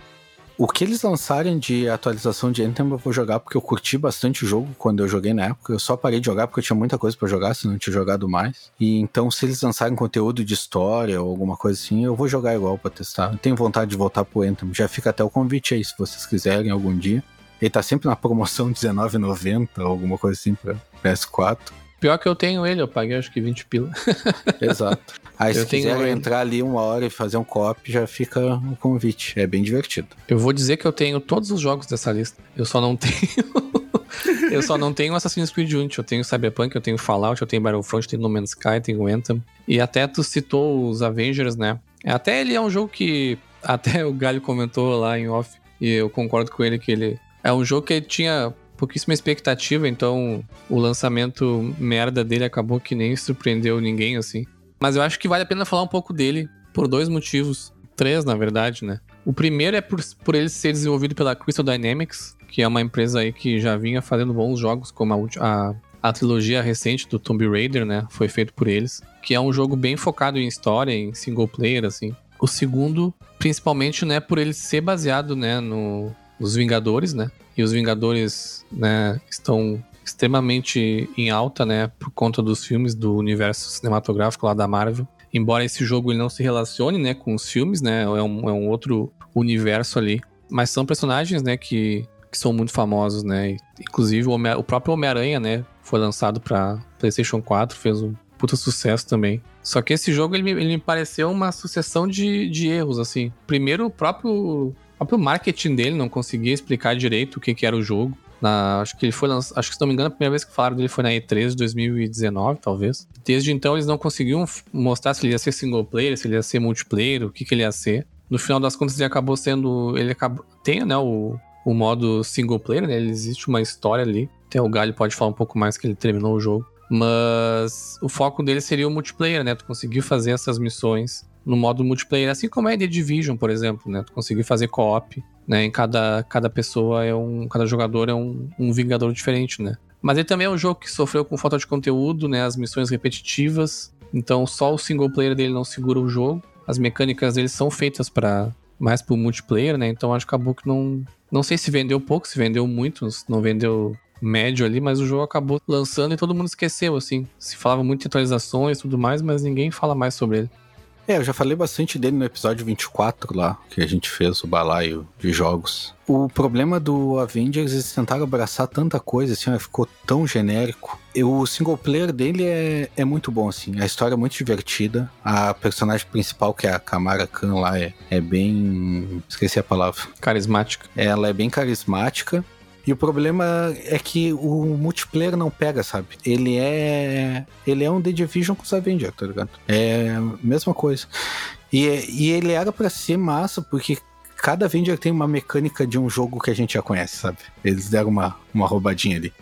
D: O que eles lançarem de atualização de Anthem eu vou jogar porque eu curti bastante o jogo quando eu joguei na época. Eu só parei de jogar porque eu tinha muita coisa pra jogar, se não tinha jogado mais. E então, se eles lançarem conteúdo de história ou alguma coisa assim, eu vou jogar igual pra testar. Eu tenho vontade de voltar pro Anthem. Já fica até o convite aí, se vocês quiserem algum dia. Ele tá sempre na promoção R$19,90 ou alguma coisa assim pra PS4.
B: Pior que eu tenho ele, eu paguei acho que 20 pila.
D: Exato. Aí,
B: Eu
D: se
B: tenho
D: quiserem
B: ele.
D: entrar ali uma hora e fazer um co-op, já fica o convite. É bem divertido.
B: Eu vou dizer que eu tenho todos os jogos dessa lista. Eu só não tenho. eu só não tenho Assassin's Creed Unity. Eu tenho Cyberpunk, eu tenho Fallout, eu tenho Battlefront, eu tenho No Man's Sky, eu tenho Anthem. E até tu citou os Avengers, né? Até ele é um jogo que. Até o Galho comentou lá em off. E eu concordo com ele que ele. É um jogo que ele tinha pouquíssima expectativa, então o lançamento merda dele acabou que nem surpreendeu ninguém, assim. Mas eu acho que vale a pena falar um pouco dele por dois motivos. Três, na verdade, né? O primeiro é por, por ele ser desenvolvido pela Crystal Dynamics, que é uma empresa aí que já vinha fazendo bons jogos, como a, a, a trilogia recente do Tomb Raider, né? Foi feito por eles. Que é um jogo bem focado em história, em single player, assim. O segundo, principalmente, né, por ele ser baseado, né, no, nos Vingadores, né? E os Vingadores, né, estão extremamente em alta, né, por conta dos filmes do universo cinematográfico lá da Marvel. Embora esse jogo ele não se relacione, né, com os filmes, né, é um, é um outro universo ali. Mas são personagens, né, que, que são muito famosos, né. Inclusive o, Homem, o próprio Homem-Aranha, né, foi lançado para PlayStation 4, fez um puta sucesso também. Só que esse jogo ele, ele me pareceu uma sucessão de, de erros, assim. Primeiro, o próprio, o próprio marketing dele não conseguia explicar direito o que, que era o jogo. Na, acho que ele foi lançado, acho que se não me engano, a primeira vez que falaram dele foi na E3 de 2019, talvez. Desde então eles não conseguiam mostrar se ele ia ser single player, se ele ia ser multiplayer, o que, que ele ia ser. No final das contas ele acabou sendo, ele acabou tem, né, o, o modo single player, né? Ele existe uma história ali. Até o Galho pode falar um pouco mais que ele terminou o jogo. Mas o foco dele seria o multiplayer, né? Tu conseguir fazer essas missões no modo multiplayer, assim como é The Division, por exemplo, né? Tu conseguir fazer co-op né? Em cada, cada pessoa é um. Cada jogador é um, um vingador diferente, né? Mas ele também é um jogo que sofreu com falta de conteúdo, né? As missões repetitivas. Então só o single player dele não segura o jogo. As mecânicas dele são feitas para mais pro multiplayer, né? Então acho que acabou que não. Não sei se vendeu pouco, se vendeu muito, não vendeu médio ali, mas o jogo acabou lançando e todo mundo esqueceu, assim. Se falava muito de atualizações e tudo mais, mas ninguém fala mais sobre ele.
D: É, eu já falei bastante dele no episódio 24 lá, que a gente fez o balaio de jogos. O problema do Avengers, eles tentaram abraçar tanta coisa, assim, ficou tão genérico. E o single player dele é, é muito bom, assim. A história é muito divertida. A personagem principal, que é a Kamara Khan lá, é, é bem. Esqueci a palavra.
B: Carismática.
D: Ela é bem carismática. E o problema é que o multiplayer não pega, sabe? Ele é. Ele é um The Division com os Avengers, tá ligado? É a mesma coisa. E, e ele era para ser massa, porque cada Avenger tem uma mecânica de um jogo que a gente já conhece, sabe? Eles deram uma, uma roubadinha ali.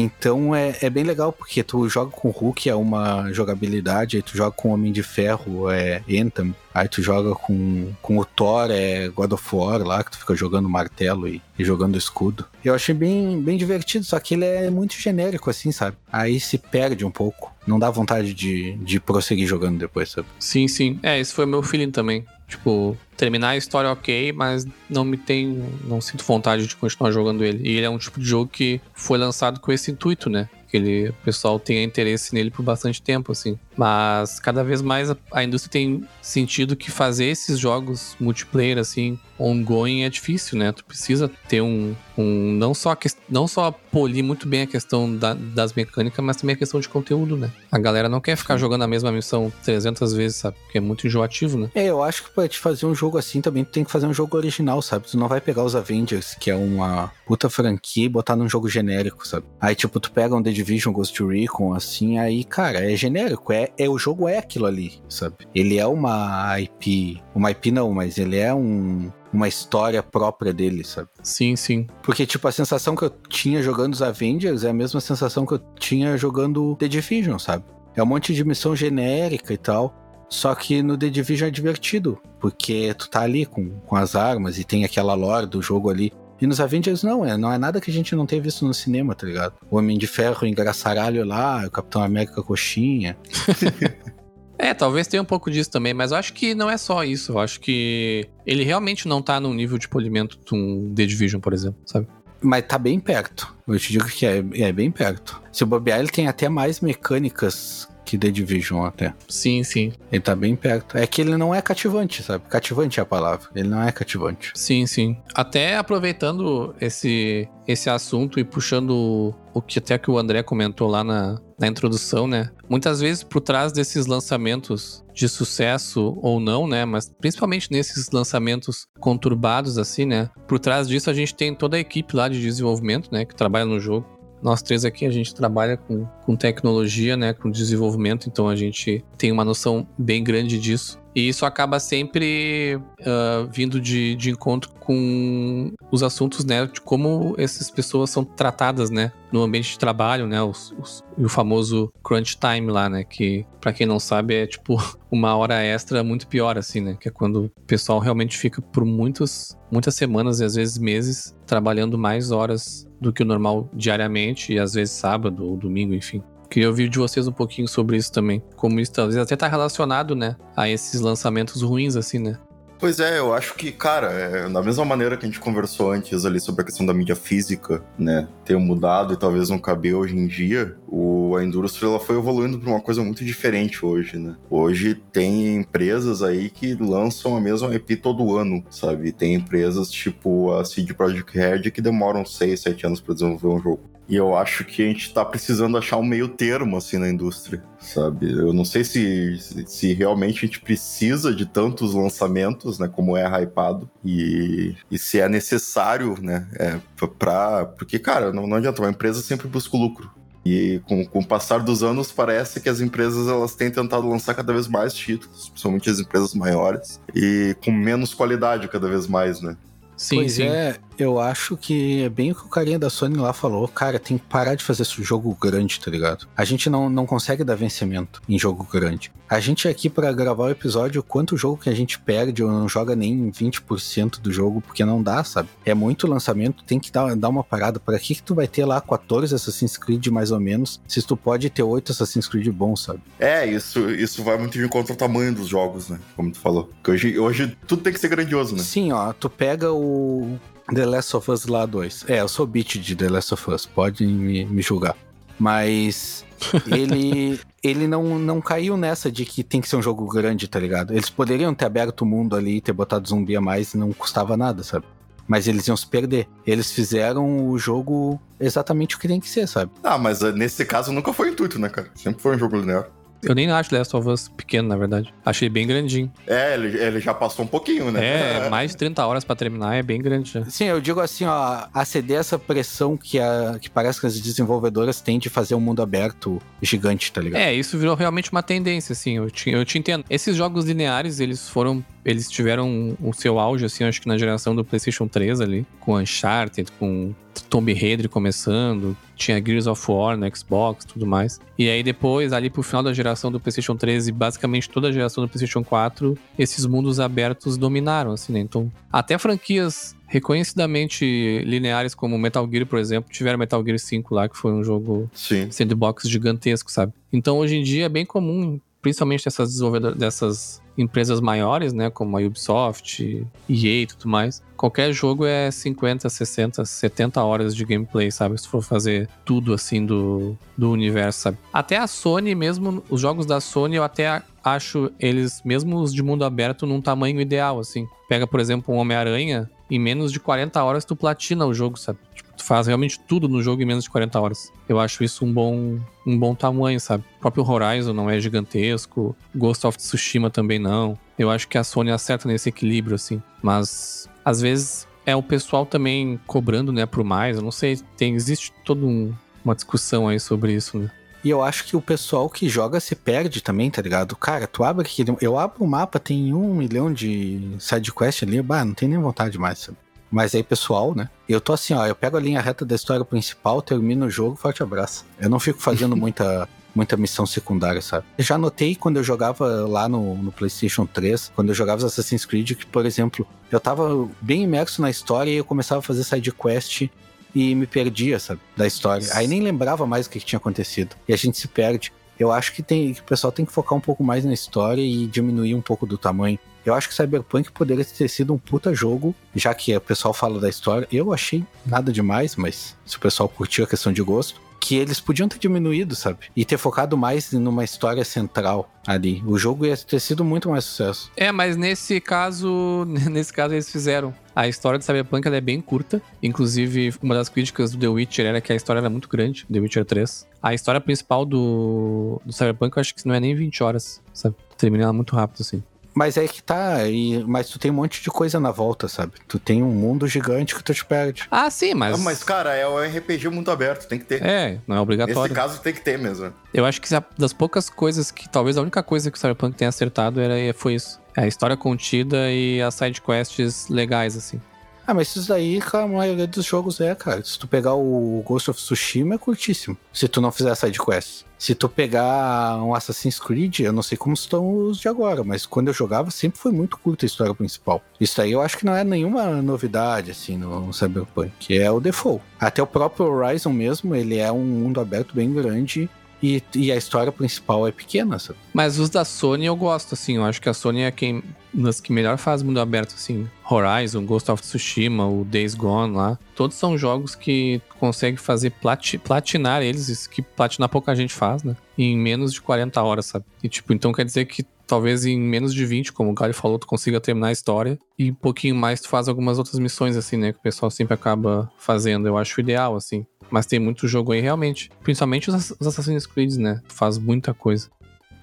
D: Então é, é bem legal, porque tu joga com o Hulk, é uma jogabilidade, aí tu joga com o Homem de Ferro, é Anthem, aí tu joga com, com o Thor, é God of War lá, que tu fica jogando martelo e, e jogando escudo. Eu achei bem, bem divertido, só que ele é muito genérico, assim, sabe? Aí se perde um pouco. Não dá vontade de, de prosseguir jogando depois, sabe?
B: Sim, sim. É, esse foi meu feeling também. Tipo, terminar a história ok, mas não me tem. não sinto vontade de continuar jogando ele. E ele é um tipo de jogo que foi lançado com esse intuito, né? Que ele, o pessoal tenha interesse nele por bastante tempo, assim. Mas cada vez mais a, a indústria tem sentido que fazer esses jogos multiplayer, assim, ongoing é difícil, né? Tu precisa ter um. um não, só que, não só polir muito bem a questão da, das mecânicas, mas também a questão de conteúdo, né? A galera não quer ficar jogando a mesma missão 300 vezes, sabe? Porque é muito enjoativo, né?
D: É, eu acho que pra te fazer um jogo assim também tu tem que fazer um jogo original, sabe? Tu não vai pegar os Avengers, que é uma puta franquia, e botar num jogo genérico, sabe? Aí, tipo, tu pega um The Division Ghost Recon, assim, aí, cara, é genérico. É, é o jogo é aquilo ali, sabe? Ele é uma IP. Uma IP não, mas ele é um, uma história própria dele, sabe?
B: Sim, sim.
D: Porque, tipo, a sensação que eu tinha jogando os Avengers é a mesma sensação que eu tinha jogando The Division, sabe? É um monte de missão genérica e tal. Só que no The Division é divertido, porque tu tá ali com, com as armas e tem aquela lore do jogo ali. E nos Avengers não, é, não é nada que a gente não tenha visto no cinema, tá ligado? O Homem de Ferro engraçaralho lá, o Capitão América coxinha.
B: É, talvez tenha um pouco disso também, mas eu acho que não é só isso. Eu acho que ele realmente não tá no nível de polimento de um The Division, por exemplo, sabe?
D: Mas tá bem perto. Eu te digo que é, é bem perto. Se o bobear, ele tem até mais mecânicas que The Division até.
B: Sim, sim.
D: Ele tá bem perto. É que ele não é cativante, sabe? Cativante é a palavra. Ele não é cativante.
B: Sim, sim. Até aproveitando esse, esse assunto e puxando o que até que o André comentou lá na, na introdução, né? Muitas vezes por trás desses lançamentos de sucesso ou não, né? Mas principalmente nesses lançamentos conturbados assim, né? Por trás disso a gente tem toda a equipe lá de desenvolvimento, né? Que trabalha no jogo. Nós três aqui a gente trabalha com, com tecnologia, né? Com desenvolvimento, então a gente tem uma noção bem grande disso. E isso acaba sempre uh, vindo de, de encontro com os assuntos, né? De como essas pessoas são tratadas, né? No ambiente de trabalho, né? Os, os, o famoso crunch time lá, né? Que, para quem não sabe, é tipo uma hora extra muito pior, assim, né? Que é quando o pessoal realmente fica por muitos, muitas semanas e às vezes meses trabalhando mais horas do que o normal diariamente e às vezes sábado ou domingo, enfim. Queria ouvir de vocês um pouquinho sobre isso também. Como isso talvez até tá relacionado, né? A esses lançamentos ruins, assim, né?
C: Pois é, eu acho que, cara, é, da mesma maneira que a gente conversou antes ali sobre a questão da mídia física, né, ter mudado e talvez não caber hoje em dia, o, a indústria ela foi evoluindo para uma coisa muito diferente hoje, né? Hoje tem empresas aí que lançam a mesma IP todo ano, sabe? Tem empresas tipo a CD Projekt Red que demoram 6, 7 anos para desenvolver um jogo. E eu acho que a gente tá precisando achar um meio termo, assim, na indústria, sabe? Eu não sei se, se realmente a gente precisa de tantos lançamentos, né, como é hypado, e, e se é necessário, né, é, pra... Porque, cara, não, não adianta, uma empresa sempre busca lucro. E com, com o passar dos anos, parece que as empresas elas têm tentado lançar cada vez mais títulos, principalmente as empresas maiores, e com menos qualidade cada vez mais, né?
D: Sim, pois sim. é, eu acho que é bem o que o carinha da Sony lá falou. Cara, tem que parar de fazer esse jogo grande, tá ligado? A gente não, não consegue dar vencimento em jogo grande. A gente é aqui para gravar o episódio, quanto jogo que a gente perde ou não joga nem 20% do jogo, porque não dá, sabe? É muito lançamento, tem que dar, dar uma parada. Para que que tu vai ter lá 14 Assassin's Creed mais ou menos, se tu pode ter 8 Assassin's Creed bons, sabe?
C: É, isso, isso vai muito de encontro ao tamanho dos jogos, né? Como tu falou. Porque hoje, hoje tudo tem que ser grandioso, né?
D: Sim, ó, tu pega o The Last of Us lá 2. É, eu sou beat de The Last of Us, pode me, me julgar. Mas ele ele não, não caiu nessa de que tem que ser um jogo grande, tá ligado? Eles poderiam ter aberto o mundo ali, ter botado zumbi a mais e não custava nada, sabe? Mas eles iam se perder. Eles fizeram o jogo exatamente o que tem que ser, sabe?
C: Ah, mas eh, nesse caso nunca foi intuito, né, cara? Sempre foi um jogo linear.
B: Eu nem acho Last of Us pequeno, na verdade. Achei bem grandinho.
C: É, ele, ele já passou um pouquinho, né?
B: É, mais de 30 horas para terminar é bem grande já.
D: Sim, eu digo assim, ó, aceder essa pressão que, a, que parece que as desenvolvedoras têm de fazer um mundo aberto gigante, tá ligado?
B: É, isso virou realmente uma tendência, assim, eu te, eu te entendo. Esses jogos lineares, eles foram eles tiveram o seu auge, assim, acho que na geração do PlayStation 3 ali, com Uncharted, com Tomb Raider começando, tinha Gears of War no Xbox tudo mais. E aí depois, ali pro final da geração do PlayStation 3 e basicamente toda a geração do PlayStation 4, esses mundos abertos dominaram, assim, né? Então, até franquias reconhecidamente lineares como Metal Gear, por exemplo, tiveram Metal Gear 5 lá, que foi um jogo
C: Sim.
B: sandbox gigantesco, sabe? Então, hoje em dia é bem comum principalmente dessas desenvolvedoras, dessas empresas maiores, né, como a Ubisoft, EA e tudo mais, qualquer jogo é 50, 60, 70 horas de gameplay, sabe? Se for fazer tudo assim do, do universo, sabe? Até a Sony mesmo, os jogos da Sony, eu até acho eles, mesmo os de mundo aberto, num tamanho ideal, assim. Pega, por exemplo, um Homem-Aranha, em menos de 40 horas tu platina o jogo, sabe? Tu faz realmente tudo no jogo em menos de 40 horas. Eu acho isso um bom, um bom tamanho, sabe? O próprio Horizon não é gigantesco, Ghost of Tsushima também não. Eu acho que a Sony acerta nesse equilíbrio, assim. Mas, às vezes, é o pessoal também cobrando, né, pro mais. Eu não sei, tem, existe toda um, uma discussão aí sobre isso, né?
D: E eu acho que o pessoal que joga se perde também, tá ligado? Cara, tu abre aqui, eu abro o mapa, tem um milhão de sidequest ali, bah, não tem nem vontade mais, sabe? Mas aí, pessoal, né? Eu tô assim, ó, eu pego a linha reta da história principal, termino o jogo, forte abraço. Eu não fico fazendo muita muita missão secundária, sabe? Eu já notei quando eu jogava lá no, no PlayStation 3, quando eu jogava Assassin's Creed, que, por exemplo, eu tava bem imerso na história e eu começava a fazer side quest e me perdia, sabe, da história. Aí nem lembrava mais o que, que tinha acontecido. E a gente se perde. Eu acho que, tem, que o pessoal tem que focar um pouco mais na história e diminuir um pouco do tamanho. Eu acho que Cyberpunk poderia ter sido um puta jogo, já que o pessoal fala da história. Eu achei nada demais, mas se o pessoal curtiu a questão de gosto, que eles podiam ter diminuído, sabe? E ter focado mais numa história central ali. O jogo ia ter sido muito mais sucesso.
B: É, mas nesse caso, nesse caso eles fizeram. A história de Cyberpunk é bem curta. Inclusive, uma das críticas do The Witcher era que a história era muito grande, The Witcher 3. A história principal do, do Cyberpunk eu acho que não é nem 20 horas, sabe? Termina ela muito rápido, assim.
D: Mas é que tá, e, mas tu tem um monte de coisa na volta, sabe? Tu tem um mundo gigante que tu te perde.
B: Ah, sim, mas.
C: Ah, mas, cara, é o RPG muito aberto, tem que ter.
B: É, não é
C: Nesse
B: obrigatório.
C: caso tem que ter mesmo.
B: Eu acho que das poucas coisas que. Talvez a única coisa que o Cyberpunk tenha acertado era, foi isso. É a história contida e as side quests legais, assim.
D: Ah, mas isso daí, a maioria dos jogos é, cara. Se tu pegar o Ghost of Tsushima, é curtíssimo. Se tu não fizer side quest. Se tu pegar um Assassin's Creed, eu não sei como estão os de agora, mas quando eu jogava sempre foi muito curta a história principal. Isso aí eu acho que não é nenhuma novidade, assim, no Cyberpunk. que É o default. Até o próprio Horizon mesmo, ele é um mundo aberto bem grande e, e a história principal é pequena, sabe?
B: Mas os da Sony eu gosto, assim. Eu acho que a Sony é quem. Das que melhor faz mundo aberto, assim. Horizon, Ghost of Tsushima, o Days Gone lá. Todos são jogos que consegue fazer plati- platinar eles, isso que platinar pouca gente faz, né? Em menos de 40 horas, sabe? E tipo, então quer dizer que talvez em menos de 20, como o Gary falou, tu consiga terminar a história. E um pouquinho mais tu faz algumas outras missões, assim, né? Que o pessoal sempre acaba fazendo. Eu acho ideal, assim. Mas tem muito jogo aí realmente. Principalmente os Ass- os Assassin's Creed, né? Tu faz muita coisa.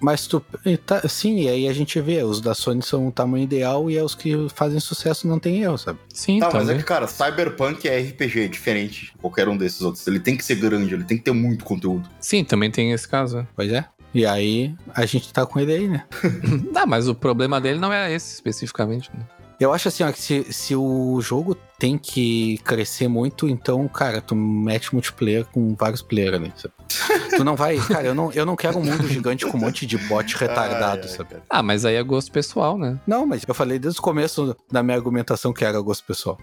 D: Mas tu. tá- sim, e aí a gente vê, os da Sony são o tamanho ideal e é os que fazem sucesso não tem erro, sabe?
B: Sim,
C: Tá, mas é que, cara, Cyberpunk é RPG, é diferente de qualquer um desses outros. Ele tem que ser grande, ele tem que ter muito conteúdo.
B: Sim, também tem esse caso. né?
D: Pois é. E aí a gente tá com ele aí, né?
B: Não, mas o problema dele não é esse especificamente. Né?
D: Eu acho assim, ó, que se, se o jogo tem que crescer muito, então, cara, tu mete multiplayer com vários players ali, sabe? tu não vai. Cara, eu não, eu não quero um mundo gigante com um monte de bot retardado, sabe?
B: Ah, mas aí é gosto pessoal, né?
D: Não, mas eu falei desde o começo da minha argumentação que era gosto pessoal.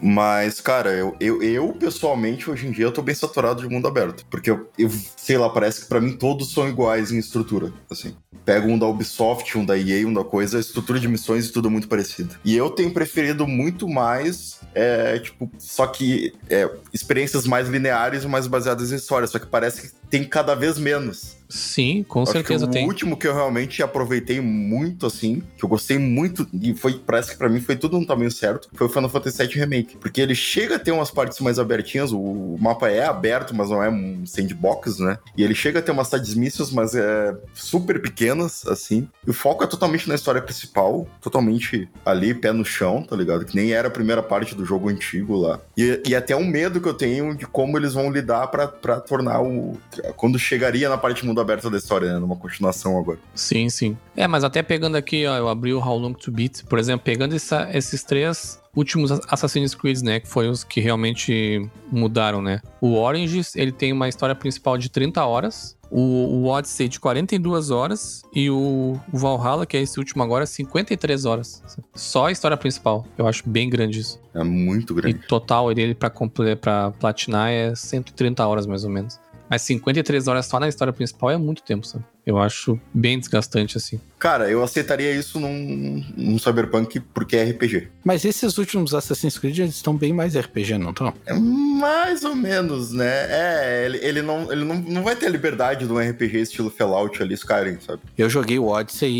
C: Mas, cara, eu, eu, eu, pessoalmente, hoje em dia, eu tô bem saturado de mundo aberto. Porque eu, eu sei lá, parece que pra mim todos são iguais em estrutura. Assim, pego um da Ubisoft, um da EA, um da coisa, a estrutura de missões e tudo é muito parecido. E eu tenho preferido muito mais, é, tipo, só que é, experiências mais lineares e mais baseadas em história. Só que parece que tem cada vez menos.
B: Sim, com
C: Acho
B: certeza
C: o
B: tem.
C: último que eu realmente aproveitei muito, assim, que eu gostei muito, e foi, parece que pra mim foi tudo no tamanho certo, foi o Final Fantasy VII Remake. Porque ele chega a ter umas partes mais abertinhas, o mapa é aberto, mas não é um sandbox, né? E ele chega a ter umas side missions, mas é super pequenas, assim. E o foco é totalmente na história principal, totalmente ali, pé no chão, tá ligado? Que nem era a primeira parte do jogo antigo lá. E, e até um medo que eu tenho de como eles vão lidar pra, pra tornar o. Quando chegaria na parte mundo aberto da história, né? Numa continuação agora.
B: Sim, sim. É, mas até pegando aqui, ó, eu abri o How Long to Beat, por exemplo, pegando essa- esses três últimos Assassin's Creed, né, que foi os que realmente mudaram, né? O Origins, ele tem uma história principal de 30 horas, o, o Odyssey de 42 horas e o, o Valhalla, que é esse último agora, 53 horas. Só a história principal. Eu acho bem grande isso.
C: É muito
B: E
C: grande.
B: total ele pra platinar é 130 horas mais ou menos. Mas 53 horas só na história principal é muito tempo, sabe? Eu acho bem desgastante, assim.
C: Cara, eu aceitaria isso num, num Cyberpunk porque é RPG.
D: Mas esses últimos Assassin's Creed, eles estão bem mais RPG, não estão?
C: É mais ou menos, né? É, ele, ele, não, ele não, não vai ter a liberdade de um RPG estilo Fallout ali, Skyrim, sabe?
D: Eu joguei o Odyssey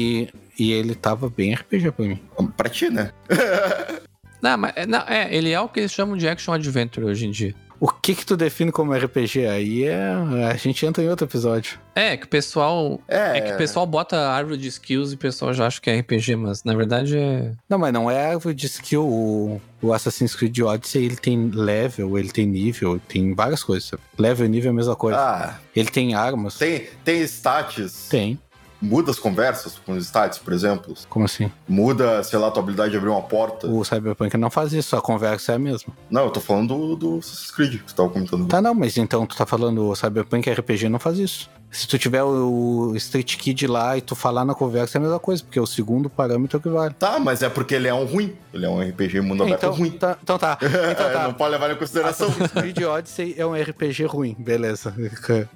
D: e, e ele tava bem RPG pra mim.
C: Pra ti, né?
B: Não, mas é, não, é, ele é o que eles chamam de action adventure hoje em dia.
D: O que que tu define como RPG? Aí é... A gente entra em outro episódio.
B: É, que o pessoal.
C: É,
B: É que o pessoal bota árvore de skills e o pessoal já acha que é RPG, mas na verdade é.
D: Não, mas não é árvore de skill. O, o Assassin's Creed Odyssey, ele tem level, ele tem nível, tem várias coisas. Level e nível é a mesma coisa.
C: Ah,
D: Ele tem armas.
C: tem, tem stats.
D: Tem.
C: Muda as conversas com os stats, por exemplo.
D: Como assim?
C: Muda, sei lá, a tua habilidade de abrir uma porta.
D: O Cyberpunk não faz isso, a conversa é a mesma.
C: Não, eu tô falando do, do Assassin's Creed que tu tava comentando.
D: Tá, não, mas então tu tá falando o Cyberpunk RPG não faz isso. Se tu tiver o Street Kid lá e tu falar na conversa é a mesma coisa, porque é o segundo parâmetro que vale.
C: Tá, mas é porque ele é um ruim. Ele é um RPG mundo aberto
D: Então,
C: ruim.
D: tá, então tá. Então tá.
C: não pode levar em consideração.
D: Assassin's Creed Odyssey é um RPG ruim, beleza.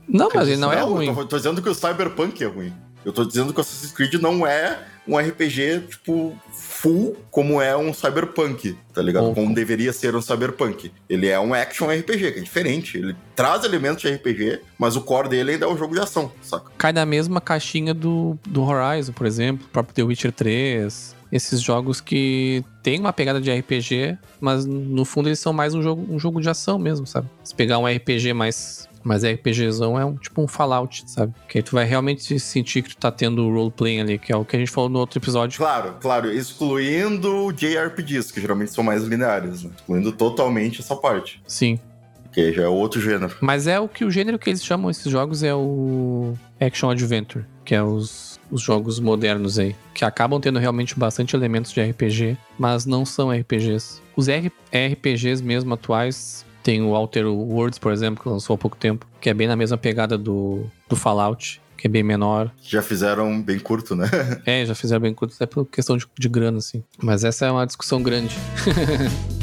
B: Não, mas ele não é ruim.
C: Eu tô, tô dizendo que o Cyberpunk é ruim. Eu tô dizendo que o Assassin's Creed não é um RPG, tipo, full como é um Cyberpunk, tá ligado?
B: Ou-
C: Como deveria ser um Cyberpunk. Ele é um action RPG, que é diferente. Ele traz elementos de RPG, mas o core dele ainda é um jogo de ação, saca?
B: Cai na mesma caixinha do, do Horizon, por exemplo, o próprio The Witcher 3. Esses jogos que tem uma pegada de RPG, mas no fundo eles são mais um jogo, um jogo de ação mesmo, sabe? Se pegar um RPG mais Mas RPGzão é um, tipo um Fallout, sabe? Que aí tu vai realmente sentir que tu tá tendo roleplay ali, que é o que a gente falou no outro episódio.
C: Claro, claro, excluindo JRPGs, que geralmente são mais lineares, né? Excluindo totalmente essa parte.
B: Sim.
C: Que já é outro gênero.
B: Mas é o que o gênero que eles chamam esses jogos é o Action Adventure, que é os, os jogos modernos aí, que acabam tendo realmente bastante elementos de RPG, mas não são RPGs. Os R RPGs mesmo atuais tem o Outer Worlds, por exemplo, que lançou há pouco tempo, que é bem na mesma pegada do, do Fallout, que é bem menor.
C: Já fizeram bem curto, né?
B: É, já fizeram bem curto, até por questão de, de grana, assim. Mas essa é uma discussão grande.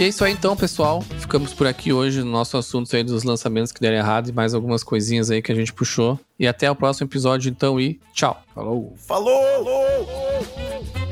B: E é isso aí então, pessoal. Ficamos por aqui hoje no nosso assunto aí dos lançamentos que deram errado e mais algumas coisinhas aí que a gente puxou. E até o próximo episódio então e tchau.
D: Falou.
C: Falou! Falou!